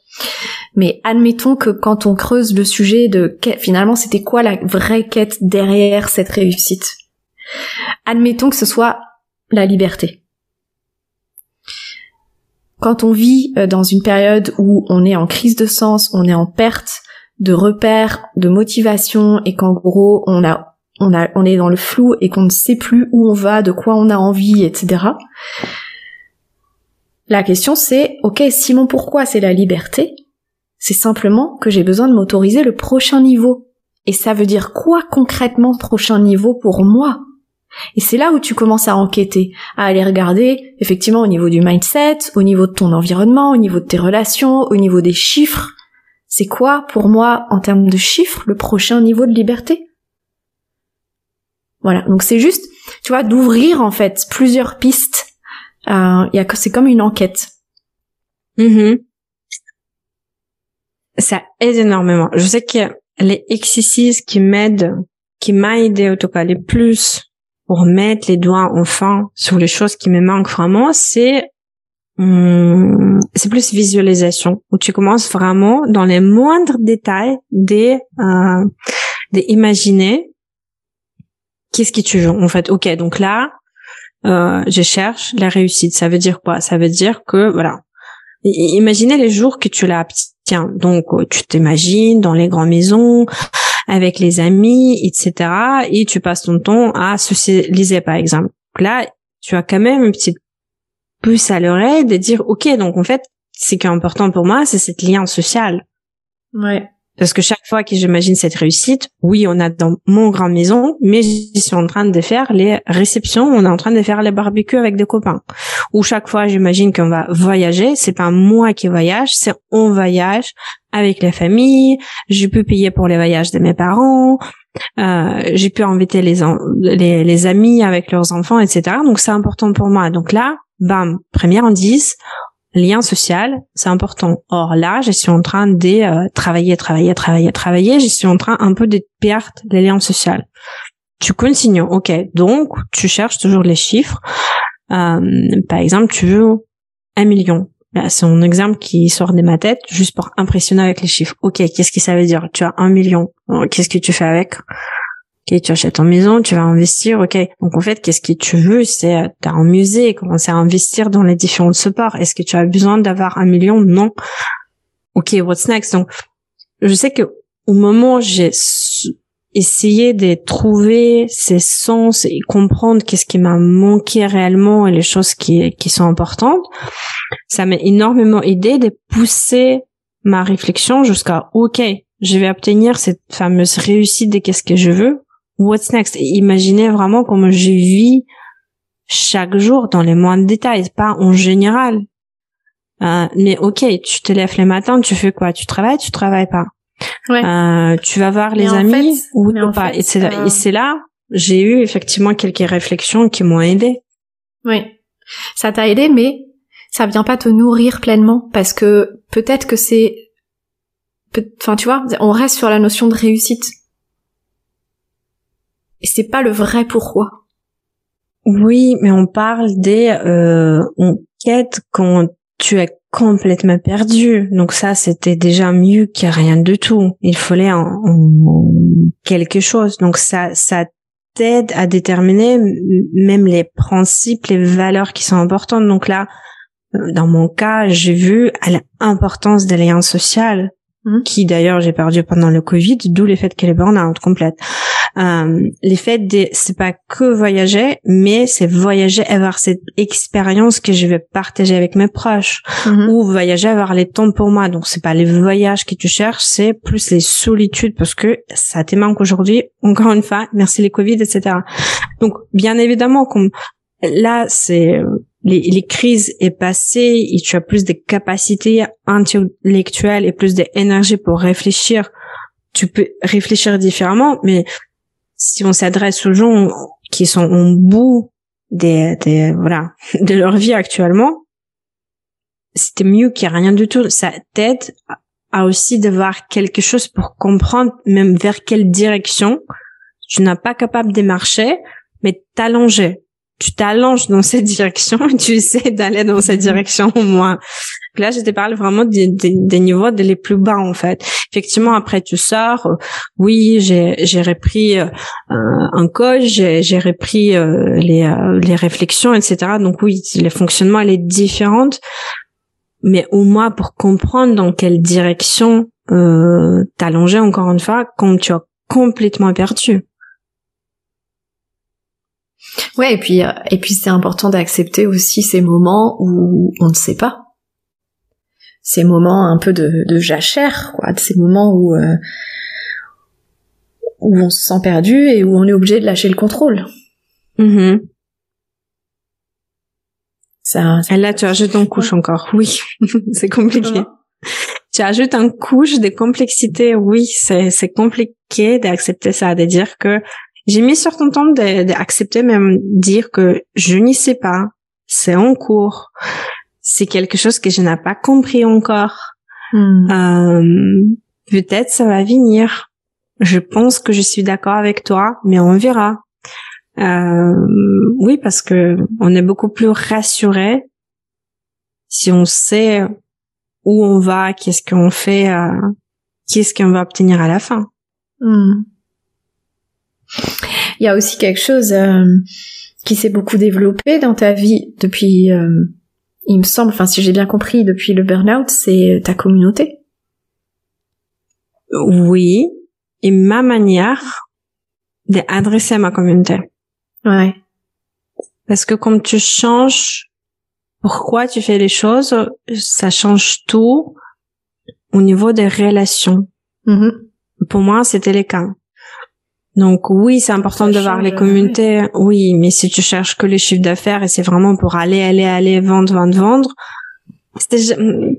Mais admettons que quand on creuse le sujet de finalement c'était quoi la vraie quête derrière cette réussite? Admettons que ce soit la liberté. Quand on vit euh, dans une période où on est en crise de sens, on est en perte, de repères, de motivation et qu'en gros on a on a on est dans le flou et qu'on ne sait plus où on va, de quoi on a envie, etc. La question c'est ok Simon pourquoi c'est la liberté? C'est simplement que j'ai besoin de m'autoriser le prochain niveau. Et ça veut dire quoi concrètement prochain niveau pour moi? Et c'est là où tu commences à enquêter, à aller regarder effectivement au niveau du mindset, au niveau de ton environnement, au niveau de tes relations, au niveau des chiffres, c'est quoi pour moi en termes de chiffres le prochain niveau de liberté? Voilà, donc c'est juste, tu vois, d'ouvrir en fait plusieurs pistes. Euh, c'est comme une enquête. Mm-hmm. Ça aide énormément. Je sais que les exercices qui m'aident, qui m'a aidé en tout cas les plus pour mettre les doigts enfin sur les choses qui me manquent vraiment, c'est Hum, c'est plus visualisation où tu commences vraiment dans les moindres détails des euh, d'imaginer qu'est-ce que tu veux en fait. Ok donc là euh, je cherche la réussite. Ça veut dire quoi? Ça veut dire que voilà. Imaginez les jours que tu l'as tiens donc euh, tu t'imagines dans les grandes maisons avec les amis etc et tu passes ton temps à socialiser par exemple. Là tu as quand même une petite plus à l'oreille de dire ok donc en fait ce qui est important pour moi c'est cette lien social ouais parce que chaque fois que j'imagine cette réussite, oui, on a dans mon grand maison, mais je suis en train de faire les réceptions, on est en train de faire les barbecues avec des copains. Ou chaque fois, j'imagine qu'on va voyager, c'est pas moi qui voyage, c'est on voyage avec la famille. J'ai pu payer pour les voyages de mes parents. Euh, j'ai pu inviter les, les, les amis avec leurs enfants, etc. Donc c'est important pour moi. Donc là, bam, première indice, lien social, c'est important. Or là, je suis en train de euh, travailler, travailler, travailler, travailler. Je suis en train un peu de perdre les liens sociaux. Tu continues, ok. Donc, tu cherches toujours les chiffres. Euh, par exemple, tu veux un million. C'est un exemple qui sort de ma tête, juste pour impressionner avec les chiffres. Ok, qu'est-ce que ça veut dire? Tu as un million. Qu'est-ce que tu fais avec? Ok, tu achètes en maison, tu vas investir, ok. Donc en fait, qu'est-ce que tu veux? C'est euh, as un musée, commencer à investir dans les différents supports. Est-ce que tu as besoin d'avoir un million? Non. Ok, what's next? Donc, je sais que au moment où j'ai essayé de trouver ces sens et comprendre qu'est-ce qui m'a manqué réellement et les choses qui, qui sont importantes, ça m'a énormément aidé de pousser ma réflexion jusqu'à OK, je vais obtenir cette fameuse réussite de qu'est-ce que je veux what's next? Imaginez vraiment comment je vis chaque jour dans les moindres détails, pas en général. Euh, mais ok, tu te lèves le matin, tu fais quoi? Tu travailles, tu travailles pas. Ouais. Euh, tu vas voir les amis ou pas. et c'est euh, c'est là, j'ai eu effectivement quelques réflexions qui m'ont aidé. Oui, ça t'a aidé, mais ça vient pas te nourrir pleinement parce que peut-être que c'est, enfin tu vois, on reste sur la notion de réussite et c'est pas le vrai pourquoi. Oui, mais on parle des euh, on quête quand tu es complètement perdu. Donc ça, c'était déjà mieux que rien de tout. Il fallait en, quelque chose. Donc ça, ça t'aide à déterminer même les principes, les valeurs qui sont importantes. Donc là, euh, dans mon cas, j'ai vu l'importance des liens sociaux, mmh. qui d'ailleurs j'ai perdu pendant le Covid, d'où le fait qu'elle est burn-out complète. Euh, l'effet de c'est pas que voyager, mais c'est voyager avoir cette expérience que je vais partager avec mes proches mhm. ou voyager avoir les temps pour moi. Donc c'est pas les voyages que tu cherches, c'est plus les solitudes parce que ça te manque aujourd'hui. Encore une fois, merci les Covid, etc. Donc bien évidemment, comme là c'est les, les, crises est passées et tu as plus de capacités intellectuelles et plus d'énergie pour réfléchir, tu peux réfléchir différemment, mais si on s'adresse aux gens qui sont au bout des, des voilà de leur vie actuellement, c'était mieux qu'il n'y ait rien du tout. Ça t'aide à aussi devoir quelque chose pour comprendre même vers quelle direction tu n'as pas capable de marcher, mais t'allonger tu t'allonges dans cette direction et tu essaies d'aller dans cette direction au moins. Là, je te parle vraiment des, des, niveaux de les plus bas en fait. Effectivement, après tu sors. Euh, oui, j'ai repris euh, un coach, j'ai repris euh, les les réflexions, etc. Donc oui, le fonctionnement elle est différente, mais au moins pour comprendre dans quelle direction euh, t'allonger encore une fois quand tu as complètement perdu. Ouais, et puis euh, et puis c'est important d'accepter aussi ces moments où on ne sait pas. Ces moments un peu de, de jachère, quoi, ces moments où euh, où on se sent perdu et où on est obligé de lâcher le contrôle. Mm Ça, et là, tu ajoutes une couche encore. Oui, c'est compliqué. tu ajoutes une couche de complexité. Oui, c'est c'est compliqué d'accepter ça, de dire que j'ai mis sur ton temps d'accepter même dire que je n'y sais pas, c'est en cours, c'est quelque chose que je n'ai pas compris encore. Hmm. Euh, peut-être ça va venir. Je pense que je suis d'accord avec toi, mais on verra. Euh, oui, parce que on est beaucoup plus rassuré si on sait où on va, qu'est-ce qu'on fait, euh, qu'est-ce qu'on va obtenir à la fin. Hmm. Il y a aussi quelque chose euh, qui s'est beaucoup développé dans ta vie depuis, euh, il me semble, enfin si j'ai bien compris, depuis le burn-out, c'est ta communauté. Oui, et ma manière d'adresser ma communauté. Ouais. Parce que comme tu changes pourquoi tu fais les choses, ça change tout au niveau des relations. Mm-hmm. Pour moi, c'était le cas. Donc oui, c'est important de voir les communautés. Oui, mais si tu cherches que les chiffres d'affaires et c'est vraiment pour aller, aller, aller, vendre, vendre, vendre,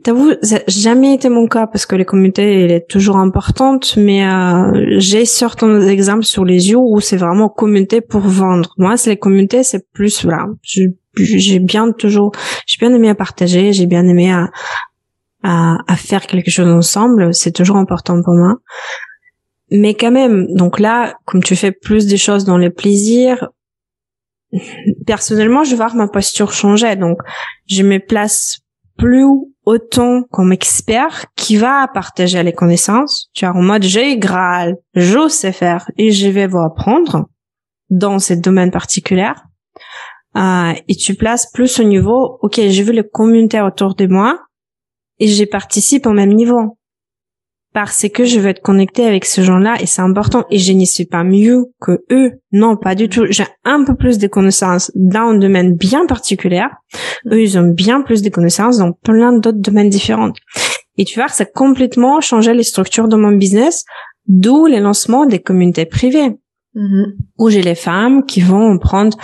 t'avoue, ça jamais été mon cas parce que les communautés, elle est toujours importante, mais euh, j'ai certains exemples sur les yeux où c'est vraiment communauté pour vendre. Moi, c'est les communautés, c'est plus, voilà, j'ai bien toujours, j'ai bien aimé à partager, j'ai bien aimé à, à, à faire quelque chose ensemble. C'est toujours important pour moi. Mais quand même, donc là, comme tu fais plus des choses dans le plaisir, personnellement, je vois ma posture changer. Donc, je me place plus autant comme expert qui va partager les connaissances. Tu vois, en mode, j'ai Graal, je sais faire et je vais vous apprendre dans ce domaine particulier. Euh, et tu places plus au niveau, ok, j'ai vu les communautés autour de moi et j'y participe au même niveau parce que je veux être connecté avec ces gens-là et c'est important et je n'y suis pas mieux que eux. Non, pas du tout. J'ai un peu plus de connaissances dans un domaine bien particulier. Eux, ils ont bien plus de connaissances dans plein d'autres domaines différents. Et tu vois, ça a complètement changé les structures de mon business, d'où les lancements des communautés privées. Où j'ai les femmes qui vont prendre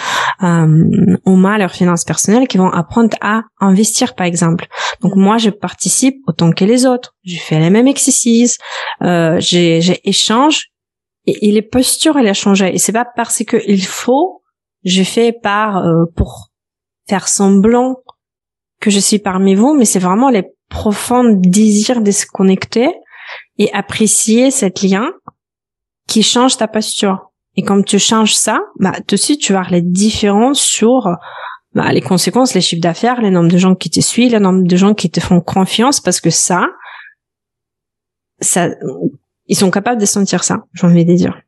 euh, au moins leurs finances personnelles, qui vont apprendre à investir, par exemple. Donc moi, je participe autant que les autres. Je fais les mêmes exercices, euh, j'ai échange et, et, les postures, elles ont changé. Et c'est pas parce que il faut, je fais par euh, pour faire semblant que je suis parmi vous, mais c'est vraiment les profonds désirs de se connecter et apprécier cet lien qui change ta posture. Et quand tu changes ça, bah, de suite, tu vas les différences sur bah, les conséquences, les chiffres d'affaires, les nombres de gens qui te suivent, le nombre de gens qui te font confiance, parce que ça, ça, ils sont capables de sentir ça, j'ai envie de dire.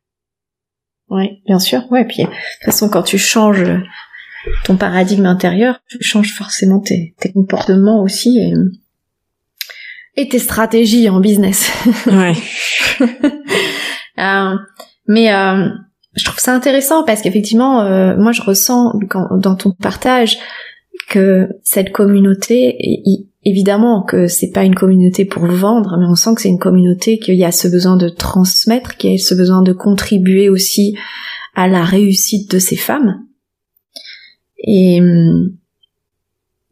Oui, bien sûr. Ouais, puis de toute façon, quand tu changes ton paradigme intérieur, tu changes forcément tes, tes comportements aussi et, et tes stratégies en business. Ouais. euh, mais euh, je trouve ça intéressant parce qu'effectivement, euh, moi je ressens dans ton partage que cette communauté, évidemment que c'est pas une communauté pour vendre, mais on sent que c'est une communauté qu'il y a ce besoin de transmettre, qu'il y a ce besoin de contribuer aussi à la réussite de ces femmes. Et hum,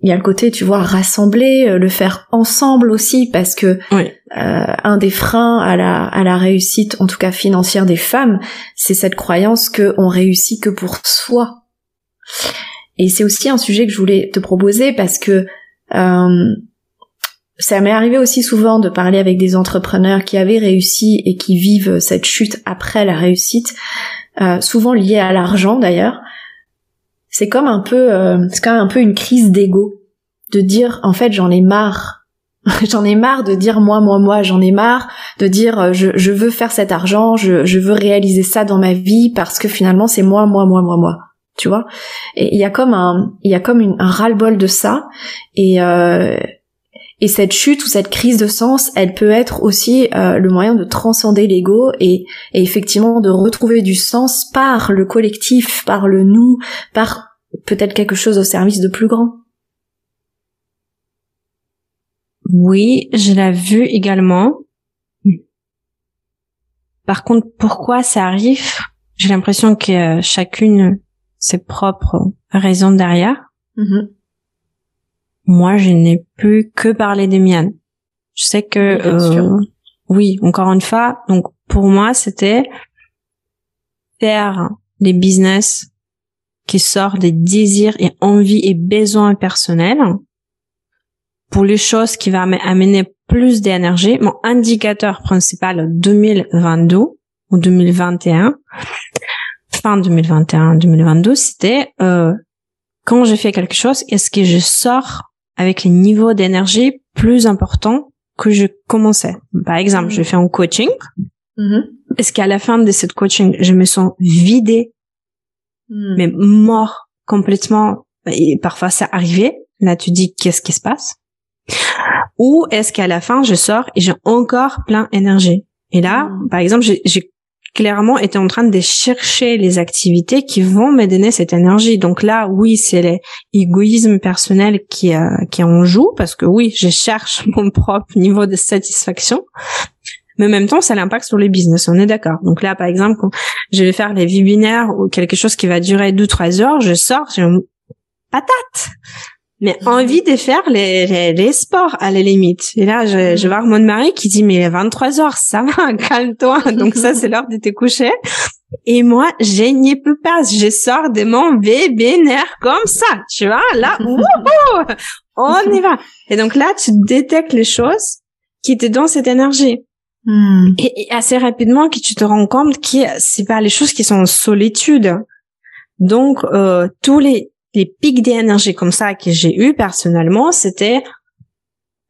il y a le côté, tu vois, rassembler, euh, le faire ensemble aussi, parce que euh, un des freins à la, à la réussite, en tout cas financière des femmes, c'est cette croyance que on réussit que pour soi. Et c'est aussi un sujet que je voulais te proposer parce que euh, ça m'est arrivé aussi souvent de parler avec des entrepreneurs qui avaient réussi et qui vivent cette chute après la réussite, euh, souvent liée à l'argent d'ailleurs c'est comme un peu, euh, c'est quand même un peu une crise d'ego de dire en fait j'en ai marre, j'en ai marre de dire moi moi moi, j'en ai marre de dire euh, je, je veux faire cet argent, je, je veux réaliser ça dans ma vie parce que finalement c'est moi moi moi moi moi. Tu vois? Et il y a comme un il y a comme une, un ras-le-bol de ça. Et euh, et cette chute ou cette crise de sens, elle peut être aussi euh, le moyen de transcender l'ego et, effectivement de retrouver du sens par le collectif, par le nous, par peut-être quelque chose au service de plus grand. Oui, je l'ai vu également. Par contre, pourquoi ça arrive? J'ai l'impression que chacune ses propres raisons derrière. Mm-hmm moi, je n'ai plus que parler des miennes. Je sais que, euh, oui, encore une fois, donc pour moi, c'était faire des business qui sortent des désirs et envies et besoins personnels pour les choses qui vont amener plus d'énergie. Mon indicateur principal 2022 ou 2021, fin 2021-2022, c'était euh, quand je fais quelque chose, est-ce que je sors avec les niveaux d'énergie plus importants que je commençais. Par exemple, je fais un coaching. Mm-hmm. Est-ce qu'à la fin de cette coaching, je me sens vidée, mm. mais mort complètement, et parfois ça arrivait. Là, tu dis qu'est-ce qui se passe? Ou est-ce qu'à la fin, je sors et j'ai encore plein d'énergie? Et là, mm. par exemple, j'ai clairement été en train de chercher les activités qui vont me donner cette énergie. Donc là, oui, c'est l'égoïsme personnel qui, euh, qui en joue parce que oui, je cherche mon propre niveau de satisfaction. Mais en même temps, ça a l'impact sur les business, on est d'accord. Donc là, par exemple, quand je vais faire les webinaires ou quelque chose qui va durer deux, trois heures, je sors, j'ai une patate mais envie de faire les, les, les, sports à la limite. Et là, je, je vois mon mari qui dit, mais 23 heures, ça va, calme-toi. Donc ça, c'est l'heure de te coucher. Et moi, je n'y peux pas. Je sors de mon bébé nerf comme ça. Tu vois, là, on y va. Et donc là, tu détectes les choses qui te donnent cette énergie. Hmm. Et, assez rapidement que tu te rends compte que c'est pas les choses qui sont en solitude. Donc, euh, tous les, les pics d'énergie comme ça que j'ai eu personnellement, c'était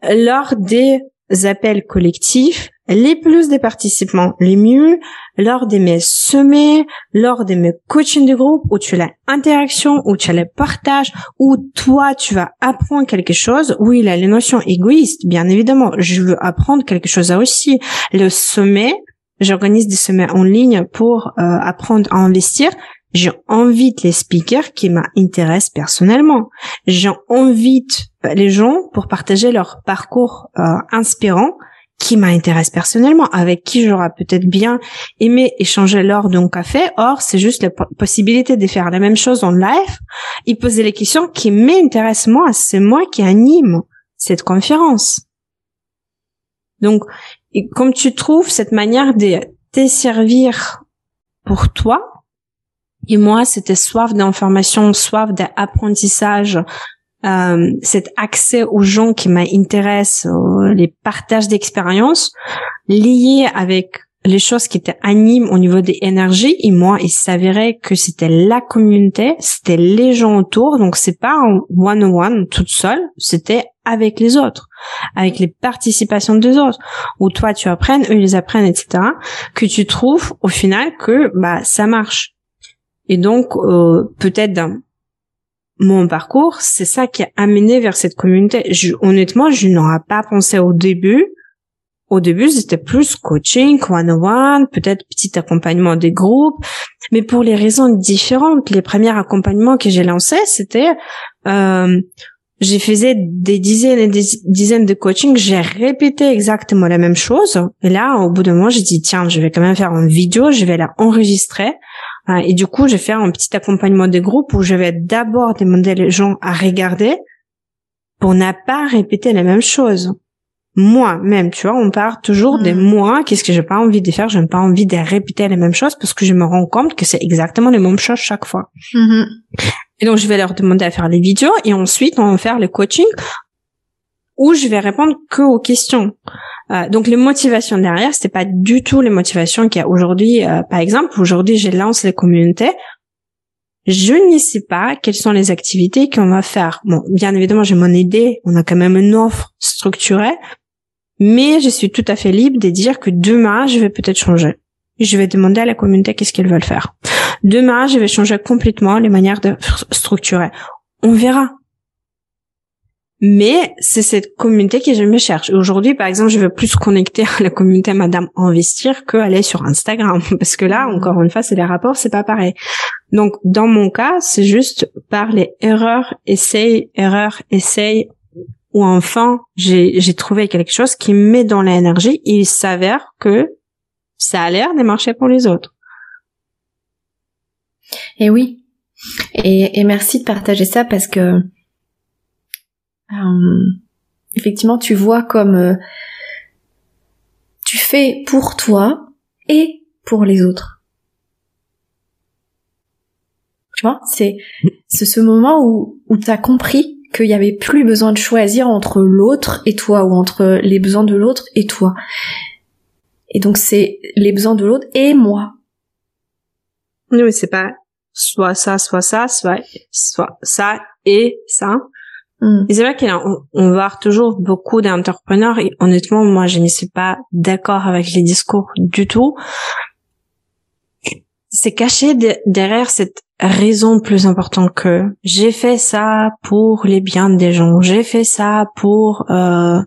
lors des appels collectifs, les plus des participants, les mieux, lors de mes sommets, lors de mes coachings de groupe, où tu as l'interaction, où tu as le partage, où toi, tu vas apprendre quelque chose. Oui, a les notions égoïstes, bien évidemment. Je veux apprendre quelque chose aussi. Le sommet, j'organise des sommets en ligne pour euh, apprendre à investir. J'invite les speakers qui m'intéressent personnellement. J'invite les gens pour partager leur parcours euh, inspirant qui m'intéresse personnellement, avec qui j'aurais peut-être bien aimé échanger lors d'un café. Or, c'est juste la possibilité de faire la même chose en live et poser les questions qui m'intéressent moi. C'est moi qui anime cette conférence. Donc, comme tu trouves cette manière de te servir pour toi, et moi, c'était soif d'information, soif d'apprentissage, euh, cet accès aux gens qui m'intéressent, les partages d'expériences liés avec les choses qui étaient animes au niveau des énergies. Et moi il s'avérait que c'était la communauté c'était les gens autour. Donc c'est pas en one on one toute seule c'était avec les autres avec les participations des autres. Où toi tu apprennes eux ils apprennent etc que tu trouves au final que bah ça marche et donc euh, peut-être mon parcours, c'est ça qui a amené vers cette communauté. Honnêtement, je n'aurais pas pensé au début. Au début, c'était plus coaching, one-on-one, peut-être petit accompagnement des groupes, mais pour les raisons différentes. Les premiers accompagnements que j'ai lancés, c'était, euh, j'ai faisais des dizaines et des dizaines de coaching, j'ai répété exactement la même chose. Et là, au bout d'un moment, j'ai dit, tiens, je vais quand même faire une vidéo, je vais la enregistrer et du coup, je vais faire un petit accompagnement de groupe où je vais d'abord demander les gens à regarder pour ne pas répéter la même chose. Moi, même, tu vois, on part toujours de mm. moi. Qu'est-ce que j'ai pas envie de faire? J'ai pas envie de répéter la même chose parce que je me rends compte que c'est exactement les mêmes choses chaque fois. Mm-hmm. Et donc, je vais leur demander à faire les vidéos et ensuite, on va faire le coaching où je vais répondre que aux questions. Euh, donc les motivations derrière, c'était pas du tout les motivations qu'il y a aujourd'hui. Euh, par exemple, aujourd'hui, je lance les communautés. Je ne sais pas quelles sont les activités qu'on va faire. Bon, bien évidemment, j'ai mon idée. On a quand même une offre structurée, mais je suis tout à fait libre de dire que demain, je vais peut-être changer. Je vais demander à la communauté qu'est-ce qu'elles veulent faire. Demain, je vais changer complètement les manières de structurer. On verra. Mais c'est cette communauté que je me cherche. Aujourd'hui, par exemple, je veux plus connecter à la communauté Madame Investir qu'aller sur Instagram. Parce que là, encore une fois, c'est les rapports, c'est pas pareil. Donc, dans mon cas, c'est juste par les erreurs, essais, erreurs, essais, ou enfin, j'ai, trouvé quelque chose qui me met dans l'énergie et il s'avère que ça a l'air de marcher pour les autres. Et oui. Et, et merci de partager ça parce que euh, effectivement, tu vois comme euh, tu fais pour toi et pour les autres. Tu vois, c'est ce moment où où t'as compris qu'il y avait plus besoin de choisir entre l'autre et toi ou entre les besoins de l'autre et toi. Et donc c'est les besoins de l'autre et moi. Oui, c'est pas soit ça, soit ça, soit soit ça et ça. Mm. c'est vrai qu'on on avoir toujours beaucoup d'entrepreneurs et honnêtement, moi, je ne suis pas d'accord avec les discours du tout. C'est caché derrière cette raison plus importante que j'ai fait ça pour les biens des gens, j'ai fait ça pour euh,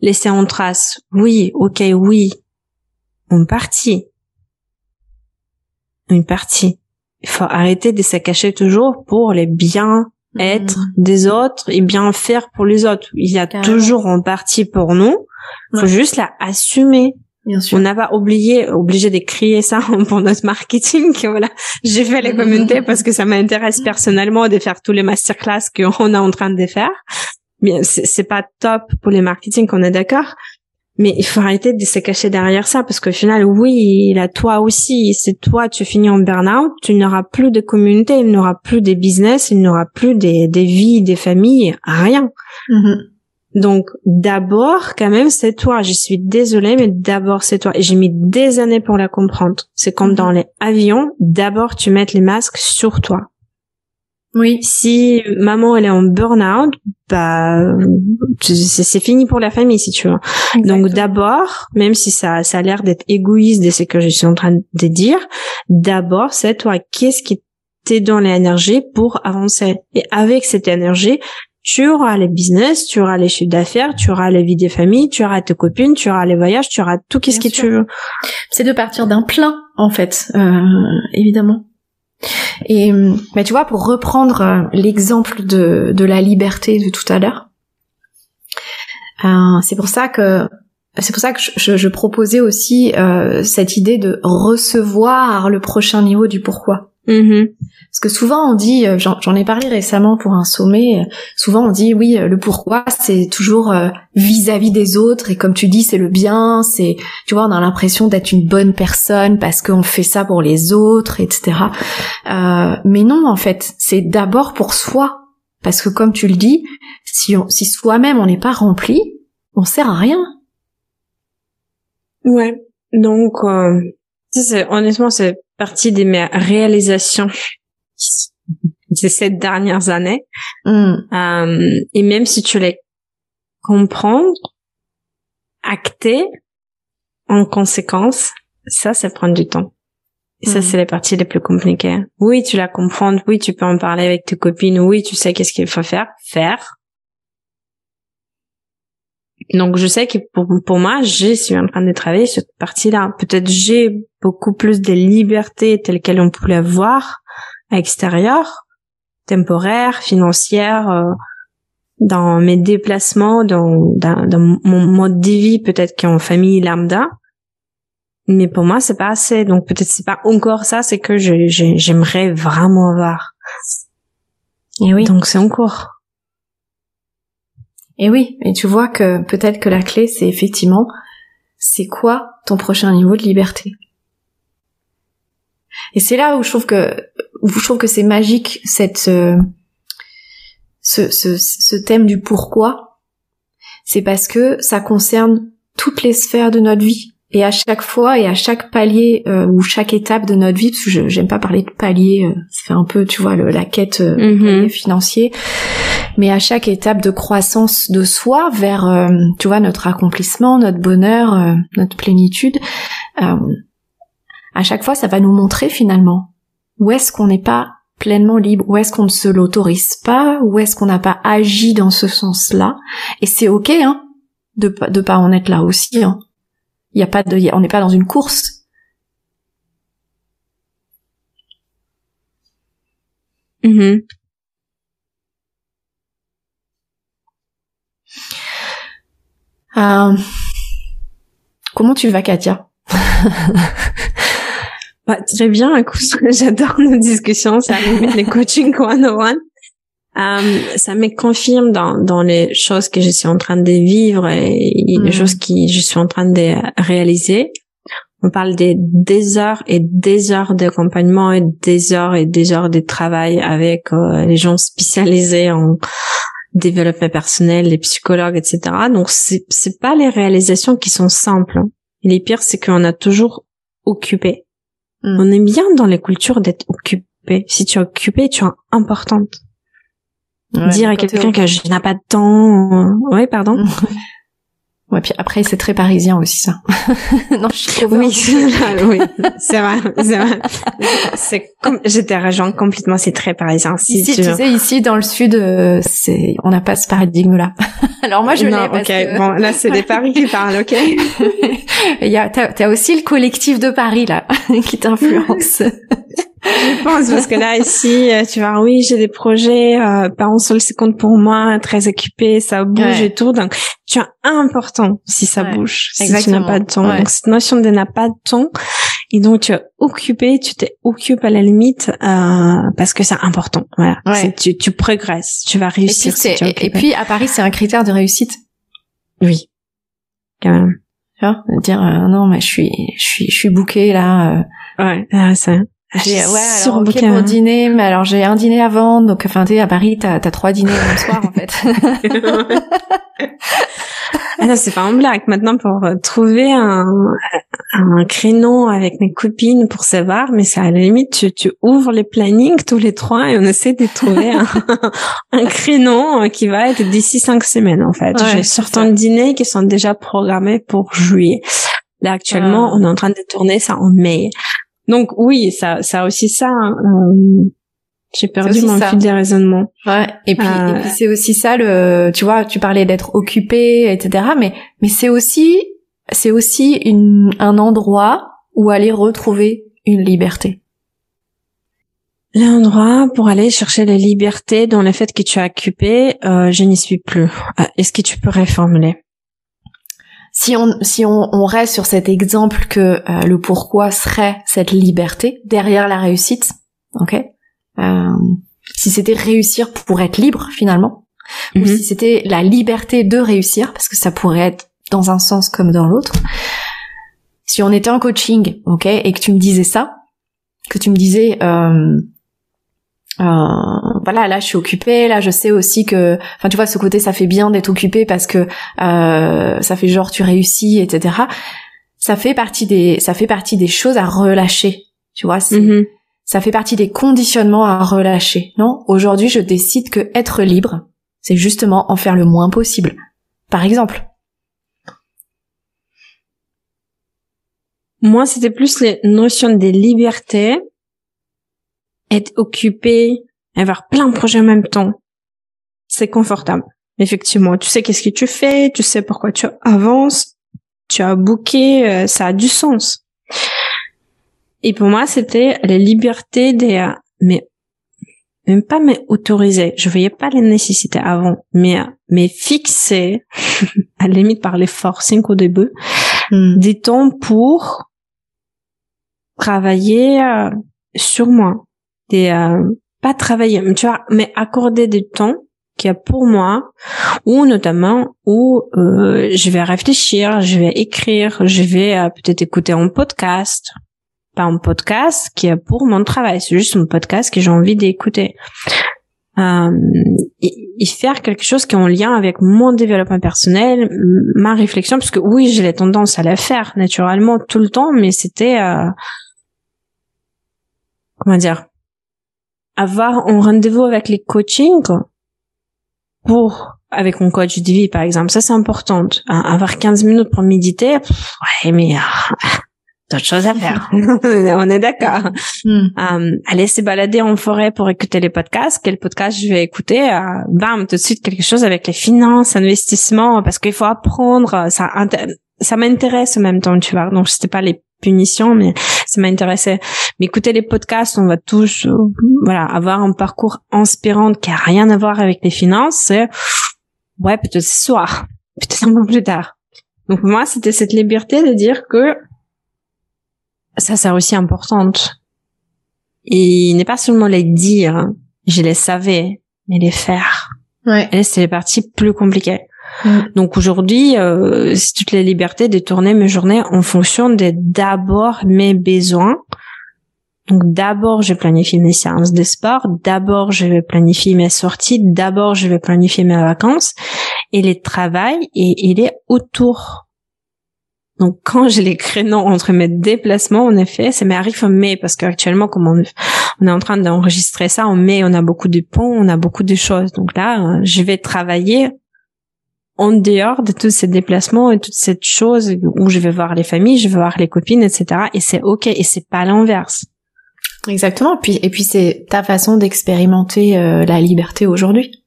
laisser en trace. Oui, ok, oui, une partie, une partie. Il faut arrêter de se cacher toujours pour les biens être mm. des autres et bien faire pour les autres. Il y a toujours en partie pour nous. Faut juste la assumer. Bien sûr. On n'a pas oublié, obligé de crier ça pour notre marketing. Voilà, j'ai fait les communautés parce que ça m'intéresse personnellement de faire tous les masterclass qu'on est en train de faire. Mais c'est pas top pour les marketing, qu'on est d'accord. Mais il faut arrêter de se cacher derrière ça parce qu'au final, oui, il a toi aussi. C'est toi, tu finis en burn-out, tu n'auras plus de communauté, il n'aura plus des business, il n'aura plus des, des vies, des familles, rien. Mm-hmm. Donc d'abord, quand même, c'est toi. Je suis désolée, mais d'abord c'est toi. Et j'ai mis des années pour la comprendre. C'est comme mm-hmm. dans les avions. D'abord, tu mets les masques sur toi. Oui. Si maman elle est en burn-out, bah c'est fini pour la famille si tu veux. Donc d'abord, même si ça ça a l'air d'être égoïste de ce que je suis en train de dire, d'abord c'est toi qu'est-ce qui t'est dans l'énergie pour avancer? Et avec cette énergie, tu auras les business, tu auras les chiffres d'affaires, tu auras la vie des familles, tu auras tes copines, tu auras les voyages, tu auras tout qu'est-ce que tu veux. C'est de partir d'un plein en fait, euh, évidemment. Et bah, tu vois, pour reprendre euh, l'exemple de, de la liberté de tout à l'heure, euh, c'est pour ça que c'est pour ça que je, je, proposais aussi euh, cette idée de recevoir le prochain niveau du pourquoi. Mm-hmm. Parce que souvent on dit, euh, j'en ai parlé récemment pour un sommet, euh, souvent on dit oui, euh, le pourquoi c'est toujours vis-à-vis des autres et comme tu dis c'est le bien, c'est, tu vois, on a l'impression d'être une bonne personne parce qu'on fait ça pour les autres, etc. Euh, mais non en fait, c'est d'abord pour soi. Parce que comme tu le dis, si, on, si soi-même on n'est pas rempli, on sert à rien. Ouais. Donc, euh, honnêtement, c'est partie de mes réalisations de ces dernières années. Mm. Euh, et même si tu les comprends, acter en conséquence, ça, ça prend du temps. Et ça, mm. c'est les parties les plus compliquées. Oui, tu la comprends. Oui, tu peux en parler avec tes copines. Oui, tu sais qu'est-ce qu'il faut faire. Faire. Donc, je sais que pour, pour moi, je suis en train de travailler cette partie-là. Peut-être j'ai beaucoup plus de liberté telle qu'elle on peut l'avoir à l'extérieur, temporaire, financière, euh, dans mes déplacements, dans, dans, mon mode de vie, peut-être qu'en famille lambda. Mais pour moi, c'est pas assez. Donc peut-être c'est pas encore ça, c'est que j'aimerais vraiment avoir. Et oui. Donc c'est en cours. Et oui, et tu vois que peut-être que la clé, c'est effectivement, c'est quoi ton prochain niveau de liberté? Et c'est là où je trouve que, je trouve que c'est magique cette ce, ce, ce thème du pourquoi. C'est parce que ça concerne toutes les sphères de notre vie. Et à chaque fois et à chaque palier euh, ou chaque étape de notre vie, parce que j'aime pas parler de palier, euh, ça fait un peu, tu vois, la quête euh, mhm. financier, mais à chaque étape de croissance de soi vers, euh, tu vois, notre accomplissement, notre bonheur, notre plénitude, à chaque fois, ça va nous montrer finalement où est-ce qu'on n'est pas pleinement libre, où est-ce qu'on ne se l'autorise pas, où est-ce qu'on n'a pas agi dans ce sens-là, et c'est ok, hein, de, de pas en être là aussi, hein. Il y a pas de, on n'est pas dans une course. Mm-hmm. Euh, comment tu vas, Katia? Bah, Très bien, écoute, j'adore nos discussions, ça limite les coachings one-on-one. Euh, ça me confirme dans, dans les choses que je suis en train de vivre et les mm. choses que je suis en train de réaliser. On parle des, des heures et des heures d'accompagnement et des heures et des heures de travail avec euh, les gens spécialisés en développement personnel, les psychologues, etc. Donc c'est c'est pas les réalisations qui sont simples. Hein. Et les pires, c'est qu'on a toujours occupé. Mm. On est bien dans les cultures d'être occupé. Si tu es occupé, tu es importante dire à quelqu'un que je n'ai pas de temps. Euh, ouais, pardon. Ouais, puis après c'est très parisien aussi ça. non, je oui, oui, c'est vrai, c'est vrai. C'est comme j'étais rejoint complètement, c'est très parisien. Si ici, tu, sais, ici dans le sud, euh, c'est on n'a pas ce paradigme-là. Alors moi je l'ai. ok, bon là c'est des Paris qui parlent, ok. Il y a, t'as, as aussi le collectif de Paris là qui t'influence. Je pense parce que là ici, euh, tu vois, oui, j'ai des projets, euh, pas en seul seconde pour moi, très occupé, ça bouge et tout. Donc, tu as important si ça bouge, si tu n'as pas de temps. Donc, cette notion de n'a pas de temps, et donc tu es occupé, tu t'es occupé à la limite euh, parce que c'est important. Voilà, tu, tu progresses, tu vas réussir. Et puis, et puis à Paris, c'est un critère de réussite. Oui. quand même. Tu vois, dire euh, non mais je suis je suis je suis bouquée là. Euh, ouais, ah, ça. J'ai ouais alors ok pour hein. dîner mais alors j'ai un dîner avant donc enfin tu à Paris t'as as trois dîners le soir en fait. Ah non, c'est pas un blague. Maintenant, pour euh, trouver un, un créneau avec mes copines pour savoir, mais c'est à la limite, tu, tu ouvres les plannings tous les trois et on essaie de trouver un, un créneau euh, qui va être d'ici cinq semaines, en fait. J'ai certains dîners qui sont déjà programmés pour juillet. Là, actuellement, ah. on est en train de tourner ça en mai. Donc oui, ça, ça aussi ça. Euh, j'ai perdu mon fil des raisonnements. Ouais. Et puis, et puis c'est aussi ça le, tu vois, tu parlais d'être occupé, etc. Mais, mais c'est aussi, c'est aussi une, un endroit où aller retrouver une liberté. L'endroit pour aller chercher la liberté dans le fait que tu as occupé, euh, je n'y suis plus. Euh, est-ce que tu peux reformuler si on si on, on, reste sur cet exemple que euh, le pourquoi serait cette liberté derrière la réussite, ok euh, si c'était réussir pour être libre finalement, ou mhm. si c'était la liberté de réussir, parce que ça pourrait être dans un sens comme dans l'autre. Si on était en coaching, ok, et que tu me disais ça, que tu me disais, euh, euh, voilà, là je suis occupée, là je sais aussi que, enfin tu vois, ce côté ça fait bien d'être occupé parce que euh, ça fait genre tu réussis, etc. Ça fait partie des, ça fait partie des choses à relâcher, tu vois. C'est, mhm ça fait partie des conditionnements à relâcher. Non, aujourd'hui, je décide que être libre, c'est justement en faire le moins possible. Par exemple. Moi, c'était plus les notions des libertés, être occupé, avoir plein de projets en même temps. C'est confortable. Effectivement, tu sais qu'est-ce que tu fais, tu sais pourquoi tu avances, tu as booké, euh, ça a du sens. Et pour moi, c'était la liberté des, mais même pas mais autoriser. Je voyais pas les nécessités avant, mais mais fixer, à la limite par les forcing au début, hmm. des temps pour travailler euh, sur moi, des euh, pas travailler, tu vois, mais accorder du temps qui est pour moi, ou notamment où euh, je vais réfléchir, je vais écrire, je vais peut-être écouter un podcast, pas un podcast qui est pour mon travail, c'est juste un podcast que j'ai envie d'écouter. Euh, et, faire quelque chose qui est en lien avec mon développement personnel, ma réflexion, parce que oui, j'ai la tendance à la faire naturellement tout le temps, mais c'était euh, comment dire avoir un rendez-vous avec les coachings pour avec mon coach de vie par exemple ça c'est important avoir 15 minutes pour méditer ouais mais euh, d'autres choses à faire. on est d'accord. Euh, aller se balader en forêt pour écouter les podcasts. Quel podcast je vais écouter? Euh, Bam, tout de suite quelque chose avec les finances, investissement, parce qu'il faut apprendre. Ça, ça m'intéresse en même temps, tu vois. Donc c'était pas les punitions, mais ça m'intéressait. Mais écouter les podcasts, on va tous, euh, voilà, avoir un parcours inspirant qui a rien à voir avec les finances. C'est ouais, peut-être ce soir, peut-être un peu plus tard. Donc pour moi, c'était cette liberté de dire que ça c'est aussi importante. Et il n'est pas seulement les dire, je les savais, mais les faire. Ouais. Et c'est les parties plus compliquées. Donc aujourd'hui, euh, c'est toute la liberté de tourner mes journées en fonction de d'abord mes besoins. Donc d'abord, je planifie mes séances de sport, d'abord je vais planifier mes sorties, d'abord je vais planifier mes vacances et le travail et il est autour donc quand j'ai les créneaux entre mes déplacements, en effet, ça m'arrive en mai parce qu'actuellement, comme on, est en train d'enregistrer ça en mai, on a beaucoup de ponts, on a beaucoup de choses. Donc là, je vais travailler en dehors de tous ces déplacements et toutes ces choses où je vais voir les familles, je vais voir les copines, etc. Et c'est ok et c'est pas l'inverse. Exactement. Puis et puis c'est ta façon d'expérimenter euh, la liberté aujourd'hui.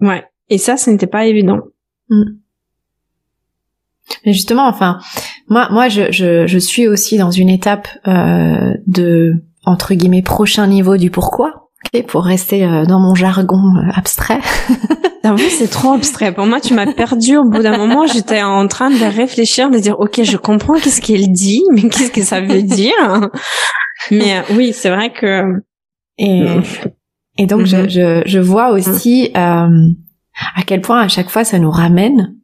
Ouais. Et ça, ce n'était pas évident. Mm. Mais justement, enfin, moi, moi, je, je, je suis aussi dans une étape euh, de entre guillemets prochain niveau du pourquoi, okay, pour rester euh, dans mon jargon euh, abstrait. c'est trop abstrait. Pour moi, tu m'as perdu au bout d'un moment. J'étais en train de réfléchir, de dire, ok, je comprends qu'est-ce qu'il dit, mais qu'est-ce que ça veut dire? Mais euh, oui, c'est vrai que et et donc je, mm-hmm. je, je vois aussi À quel point à chaque fois ça nous ramène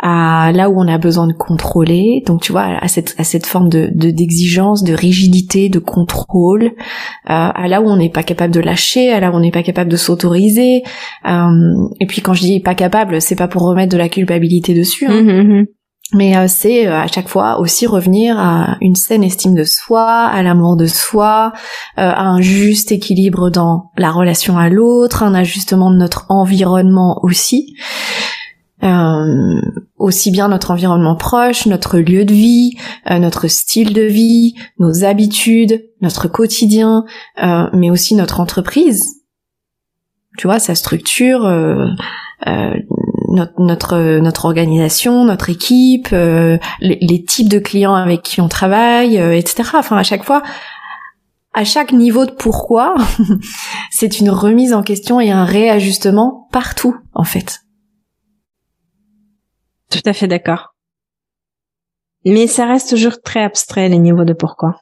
à là où on a besoin de contrôler, donc tu vois, à cette, à cette forme de d'exigence, de, rigidité, de contrôle, euh, à là où on n'est pas capable de lâcher, à là où on n'est pas capable de s'autoriser. Euh, et puis quand je dis pas capable, c'est pas pour remettre de la culpabilité dessus, hein. mmh, mmh, mmh. mais euh, c'est à chaque fois aussi revenir à une saine estime de soi, à l'amour de soi, à un juste équilibre dans la relation à l'autre, un ajustement de notre environnement aussi euh, aussi bien notre environnement proche, notre lieu de vie, euh, notre style de vie, nos habitudes, notre quotidien, euh, mais aussi notre entreprise. Tu vois, sa structure, euh, notre, notre, notre organisation, notre équipe, les, les, types de clients avec qui on travaille, etc. Enfin, à chaque fois, à chaque niveau de pourquoi, c'est une remise en question et un réajustement partout, en fait. Tout à fait d'accord. Mais ça reste toujours très abstrait les niveaux de pourquoi.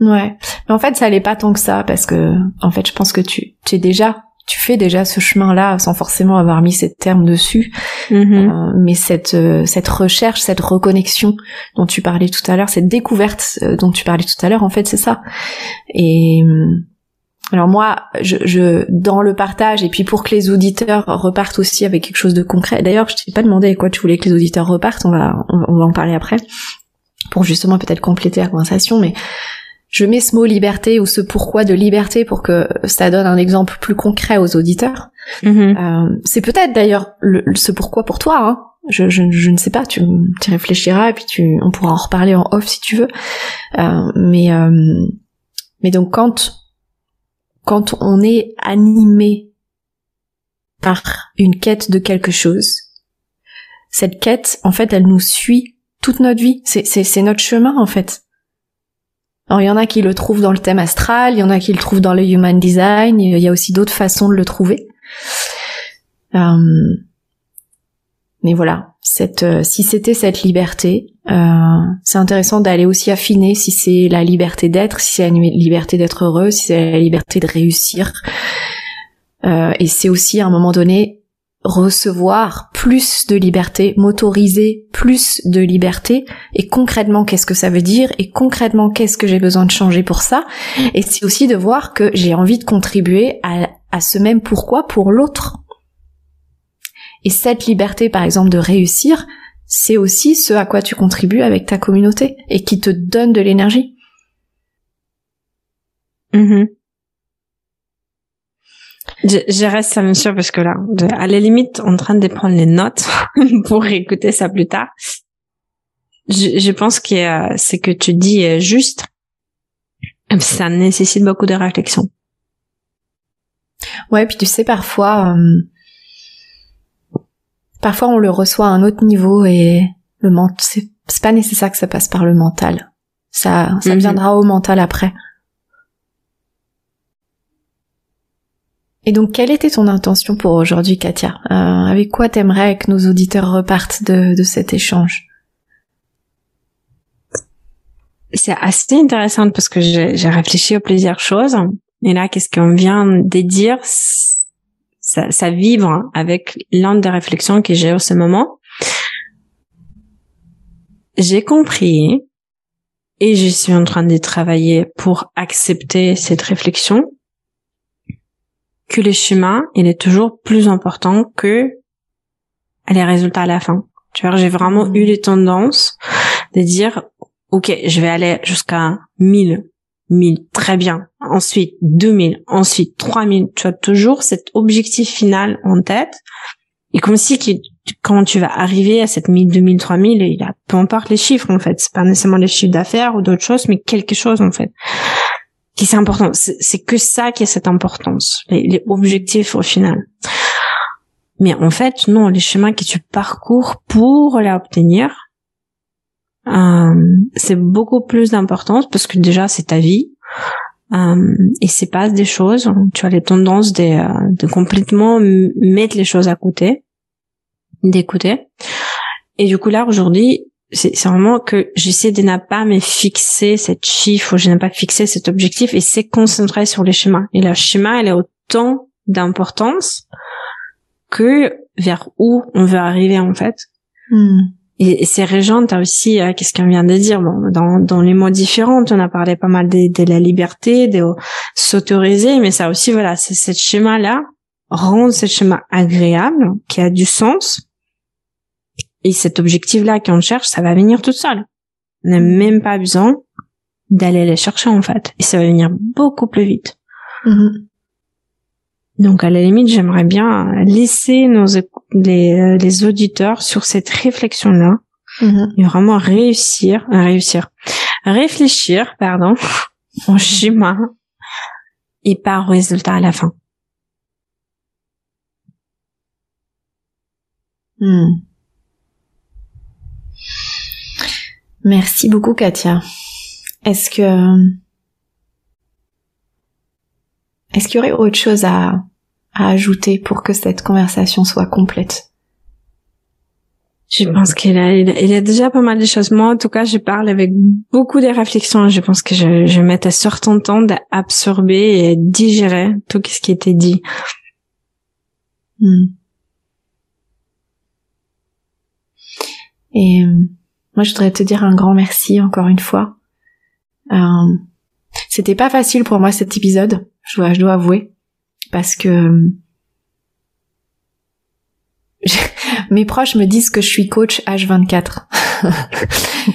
Ouais. Mais en fait, ça l'est pas tant que ça parce que en fait, je pense que tu tu es déjà tu fais déjà ce chemin-là sans forcément avoir mis ces termes dessus. Mm-hmm. Euh, mais cette euh, cette recherche, cette reconnexion dont tu parlais tout à l'heure, cette découverte euh, dont tu parlais tout à l'heure, en fait, c'est ça. Et alors moi, je, je, dans le partage, et puis pour que les auditeurs repartent aussi avec quelque chose de concret. D'ailleurs, je t'ai pas demandé à quoi tu voulais que les auditeurs repartent. On va, on, va en parler après, pour justement peut-être compléter la conversation. Mais je mets ce mot liberté ou ce pourquoi de liberté pour que ça donne un exemple plus concret aux auditeurs. Mm-hmm. Euh, c'est peut-être d'ailleurs ce pourquoi pour toi. Hein. Je, je, je, ne sais pas, tu, tu réfléchiras et puis tu, on pourra en reparler en off si tu veux. Euh, mais, euh, mais donc quand quand on est animé par une quête de quelque chose, cette quête, en fait, elle nous suit toute notre vie. C'est, notre chemin, en fait. Alors, il y en a qui le trouvent dans le thème astral, il y en a qui le trouvent dans le human design, il y a aussi d'autres façons de le trouver. Euh, mais voilà, cette, euh, si c'était cette liberté, euh, c'est intéressant d'aller aussi affiner si c'est la liberté d'être, si c'est la liberté d'être heureux, si c'est la liberté de réussir. Euh, et c'est aussi à un moment donné recevoir plus de liberté, m'autoriser plus de liberté, et concrètement qu'est-ce que ça veut dire, et concrètement qu'est-ce que j'ai besoin de changer pour ça, et c'est aussi de voir que j'ai envie de contribuer à, à ce même pourquoi pour l'autre. Et cette liberté, par exemple, de réussir, c'est aussi ce à quoi tu contribues avec ta communauté et qui te donne de l'énergie. Mm-hmm. Je, reste ça, sûr, parce que là, à la limite, en train de prendre les notes pour écouter ça plus tard. Je, je pense que c'est que tu dis juste, ça nécessite beaucoup de réflexion. Ouais, puis tu sais, parfois, euh, Parfois, on le reçoit à un autre niveau et le mental, c'est, pas nécessaire que ça passe par le mental. Ça, ça mhm. viendra au mental après. Et donc, quelle était ton intention pour aujourd'hui, Katia? Euh, Avec quoi t'aimerais que nos auditeurs repartent de, de cet échange? C'est assez intéressant parce que j'ai, j'ai réfléchi à plusieurs choses. Et là, qu'est-ce qu'on vient de dire? Ça, ça vibre avec l'un des réflexions que j'ai en ce moment. J'ai compris et je suis en train de travailler pour accepter cette réflexion que le chemin, il est toujours plus important que les résultats à la fin. Tu vois, j'ai vraiment eu les tendances de dire, OK, je vais aller jusqu'à 1000, 1000, très bien. Ensuite, 2000, ensuite 3000. Tu as toujours cet objectif final en tête. Et comme si quand tu vas arriver à cette 1000, 2000, 3000, il a peu importe les chiffres en fait. C'est pas nécessairement les chiffres d'affaires ou d'autres choses, mais quelque chose en fait qui c'est important. C'est que ça qui a cette importance, les, les objectifs au final. Mais en fait, non, les chemins que tu parcours pour les obtenir, euh, c'est beaucoup plus d'importance parce que déjà c'est ta vie euh, et c'est pas des choses. Tu as les tendances de, euh, de complètement mettre les choses à côté, d'écouter. Et du coup là aujourd'hui, c'est vraiment que j'essaie de ne pas me fixer cette chiffre, je n'ai pas fixé cet objectif et c'est concentrer sur les schémas. Et le schéma, il a autant d'importance que vers où on veut arriver en fait. Hmm. Et, c'est régente aussi, euh, qu'est-ce qu'on vient de dire bon, dans, dans les mots différents, on a parlé pas mal de, de la liberté, de s'autoriser, mais ça aussi, voilà, c'est ce schéma-là, rendre ce schéma agréable, qui a du sens, et cet objectif-là qu'on cherche, ça va venir tout seul. On n'a même pas besoin d'aller les chercher en fait, et ça va venir beaucoup plus vite. Mm-hmm. Donc à la limite, j'aimerais bien laisser nos les, euh, les auditeurs sur cette réflexion-là mm-hmm. et vraiment réussir, à réussir, réfléchir, pardon, au schéma et pas au résultat à la fin. Hmm. Merci beaucoup, Katia. Est-ce que est-ce qu'il y aurait autre chose à, à ajouter pour que cette conversation soit complète je pense qu'il a, il y a déjà pas mal de choses. Moi, en tout cas, je parle avec beaucoup de réflexions. Je pense que je, je mettais certain temps d'absorber et digérer tout ce qui était dit. Hmm. Et euh, moi, je voudrais te dire un grand merci encore une fois. Euh, c'était pas facile pour moi cet épisode je dois, je dois avouer, parce que euh, mes proches me disent que je suis coach H24.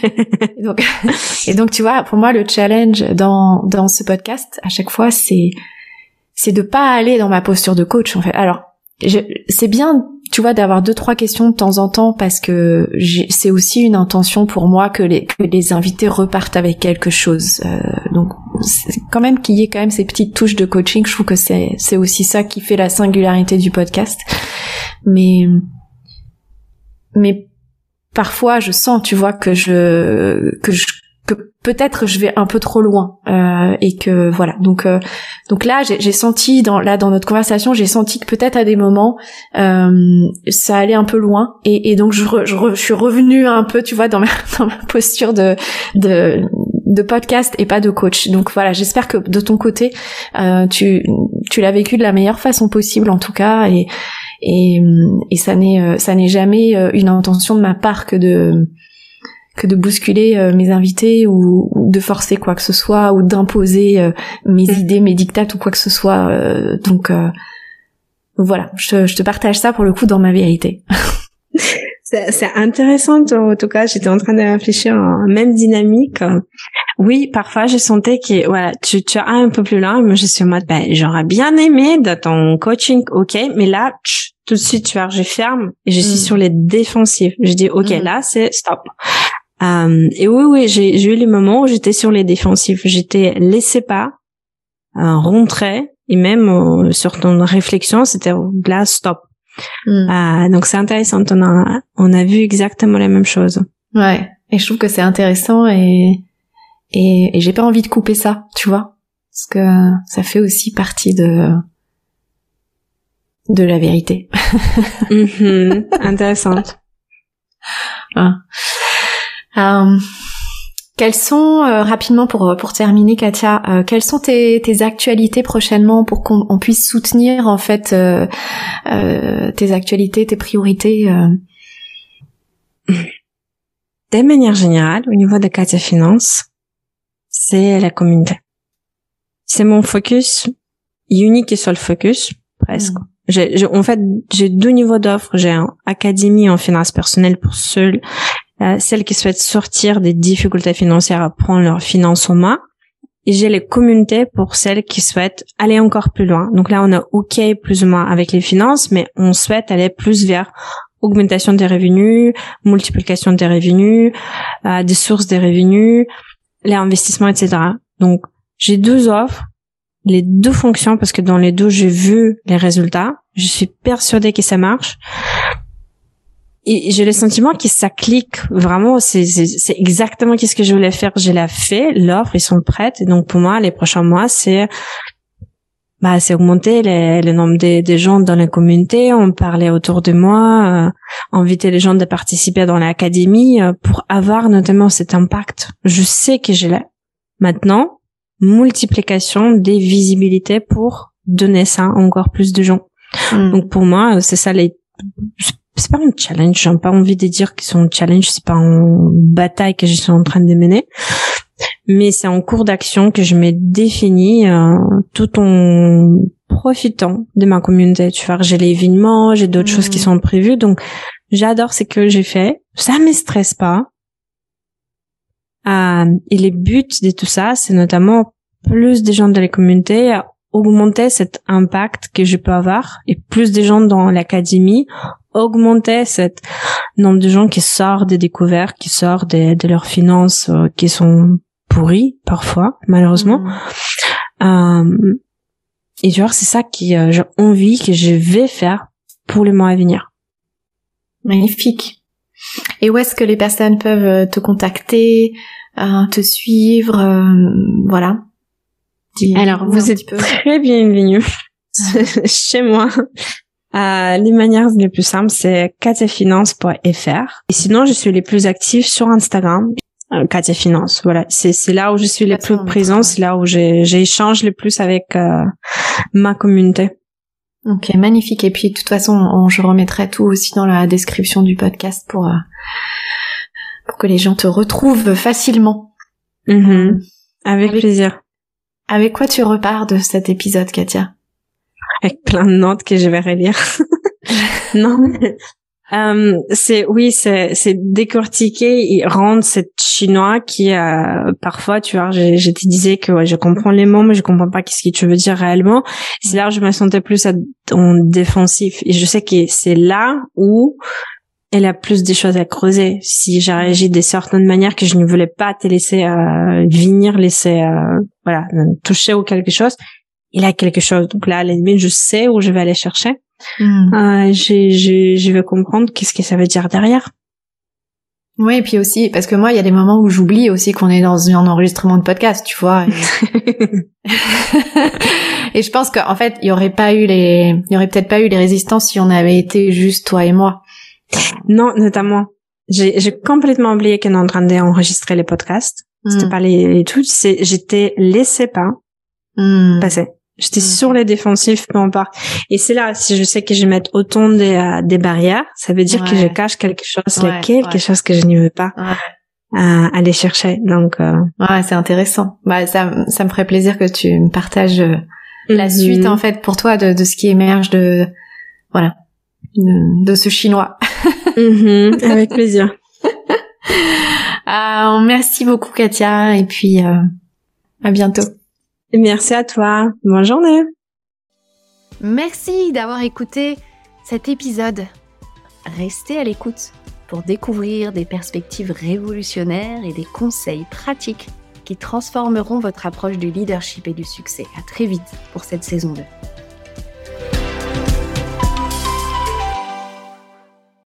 et, donc, et donc, tu vois, pour moi, le challenge dans, dans ce podcast, à chaque fois, c'est, c'est de pas aller dans ma posture de coach, en fait. Alors, c'est bien, tu vois, d'avoir deux trois questions de temps en temps parce que c'est aussi une intention pour moi que les que les invités repartent avec quelque chose. Euh, donc quand même qu'il y ait quand même ces petites touches de coaching, je trouve que c'est c'est aussi ça qui fait la singularité du podcast. Mais mais parfois je sens, tu vois, que je que je que peut-être je vais un peu trop loin euh, et que voilà. Donc euh, donc là j'ai senti dans là dans notre conversation j'ai senti que peut-être à des moments euh, ça allait un peu loin. Et, donc je, je, suis revenue un peu tu vois dans ma, posture de, de podcast et pas de coach. Donc voilà j'espère que de ton côté tu tu l'as vécu de la meilleure façon possible en tout cas. Et et, et ça n'est ça n'est jamais une intention de ma part que de que de bousculer euh, mes invités ou, de forcer quoi que ce soit ou d'imposer euh, mes mm. idées, mes dictates ou quoi que ce soit. Euh, donc voilà, je, je, te partage ça pour le coup dans ma vérité. C'est intéressant, en tout cas, j'étais en train de réfléchir en même dynamique. Oui, parfois, je sentais que, voilà, tu, tu as un peu plus loin, mais je suis en mode, ben, j'aurais bien aimé de ton coaching, ok, mais là, tout de suite, tu vois, je ferme et je suis mm. sur les défensifs. Je dis, ok, mm. là, c'est stop. Euh, et oui, oui, j'ai eu les moments où j'étais sur les défensifs. J'étais laissé pas, euh, et même euh, sur ton réflexion, c'était là, stop. Hmm. Euh, donc c'est intéressant. On a, on a vu exactement la même chose. Ouais. Et je trouve que c'est intéressant et, et, et j'ai pas envie de couper ça, tu vois. Parce que ça fait aussi partie de, de la vérité. mm Intéressante. Euh, quelles sont euh, rapidement pour pour terminer, Katia, euh, quelles sont tes, tes actualités prochainement pour qu'on puisse soutenir en fait tes actualités, tes priorités De manière générale, au niveau de Katia Finance, c'est la communauté. C'est mon focus unique et seul focus presque. Mm. J'ai, en fait, j'ai deux niveaux d'offres. J'ai un académie en finance personnelle pour ceux euh, celles qui souhaitent sortir des difficultés financières à prendre leurs finances en main. Et j'ai les communautés pour celles qui souhaitent aller encore plus loin. Donc là, on a OK plus ou moins avec les finances, mais on souhaite aller plus vers augmentation des revenus, multiplication des revenus, euh, des sources des revenus, les investissements, etc. Donc, j'ai deux offres, les deux fonctions, parce que dans les deux, j'ai vu les résultats. Je suis persuadée que ça marche et j'ai le sentiment que ça clique vraiment. C'est exactement qu'est-ce que je voulais faire. Je l'ai fait. L'offre, ils sont prêtes. Et donc pour moi, les prochains mois, c'est bah c'est augmenter le nombre des, des, gens dans la communauté, on parlait autour de moi, euh, inviter les gens de participer dans l'académie euh, pour avoir notamment cet impact. Je sais que je l'ai. Maintenant, multiplication des visibilités pour donner ça à encore plus de gens. Hmm. Donc pour moi, c'est ça les c'est pas un challenge, j'ai pas envie de dire qu'ils sont un challenge, c'est pas une bataille que je suis en train de mener, mais c'est en cours d'action que je m'ai défini euh, tout en profitant de ma communauté. Tu vois, j'ai l'événement, j'ai d'autres choses qui hmm. sont prévues, donc j'adore ce que j'ai fait. Ça me stresse pas. Euh, et les buts de tout ça, c'est notamment plus de gens de la communauté augmenter cet impact que je peux avoir et plus de gens dans l'académie augmenter cet nombre de gens qui sortent des découvertes, qui sortent de, de leurs finances euh, qui sont pourries parfois, malheureusement. Mmh. Euh, et tu vois, c'est ça que euh, j'ai envie que je vais faire pour les mois à venir. Magnifique. Et où est-ce que les personnes peuvent euh, te contacter, te suivre, voilà alors, vous êtes très bienvenue chez moi. Euh, les manières les plus simples, c'est katiafinance.fr. Et sinon, je suis les plus active sur Instagram. Euh, Katia Finance, voilà, c'est c'est là où je suis le plus présente, c'est là où j'échange le plus avec euh, ma communauté. Ok, magnifique. Et puis de toute façon, je remettrai tout aussi dans la description du podcast pour euh, pour que les gens te retrouvent facilement. Mm-hmm. Avec plaisir. Avec quoi tu repars de cet épisode, Katia? Avec plein de notes que je vais relire. non, euh, c'est oui, c'est c'est décortiquer et rendre cette chinois qui euh, parfois, tu vois, je, je te disais que ouais, je comprends les mots, mais je comprends pas qu'est-ce que tu veux dire réellement. C'est là où je me sentais plus en défensif et je sais que c'est là où elle a plus des choses à creuser. Si j'ai réagi de certaines manières que je ne voulais pas te laisser euh, venir, laisser euh, voilà toucher ou quelque chose, il a quelque chose. Donc là, à la limite, je sais où je vais aller chercher. Hmm. Euh, je vais comprendre qu'est-ce que ça veut dire derrière. Oui, et puis aussi, parce que moi, il y a des moments où j'oublie aussi qu'on est dans un enregistrement de podcast, tu vois. Et, je pense qu'en fait, il y aurait pas eu les, il y aurait peut-être pas eu les résistances si on avait été juste toi et moi. Non, notamment. J'ai, j'ai complètement oublié qu'on est en train d'enregistrer les podcasts. C'était hmm. pas les, les j'étais laissé pas mm. passer. J'étais hmm. sur les défensifs, peu importe. Et c'est là, si je sais que je mets autant des, euh, des barrières, ça veut dire que je cache quelque chose, ouais, quelque chose que je ne veux pas euh, aller chercher. Donc, euh... ouais, c'est intéressant. Bah, ça, ça me ferait plaisir que tu me partages euh, la mm-hmm. suite en fait pour toi de, de ce qui émerge de, voilà, de, ce chinois. Mhm, avec plaisir. Euh, merci beaucoup Katia et puis euh, à bientôt. Merci à toi. Bonne journée. Merci d'avoir écouté cet épisode. Restez à l'écoute pour découvrir des perspectives révolutionnaires et des conseils pratiques qui transformeront votre approche du leadership et du succès. À très vite pour cette saison 2.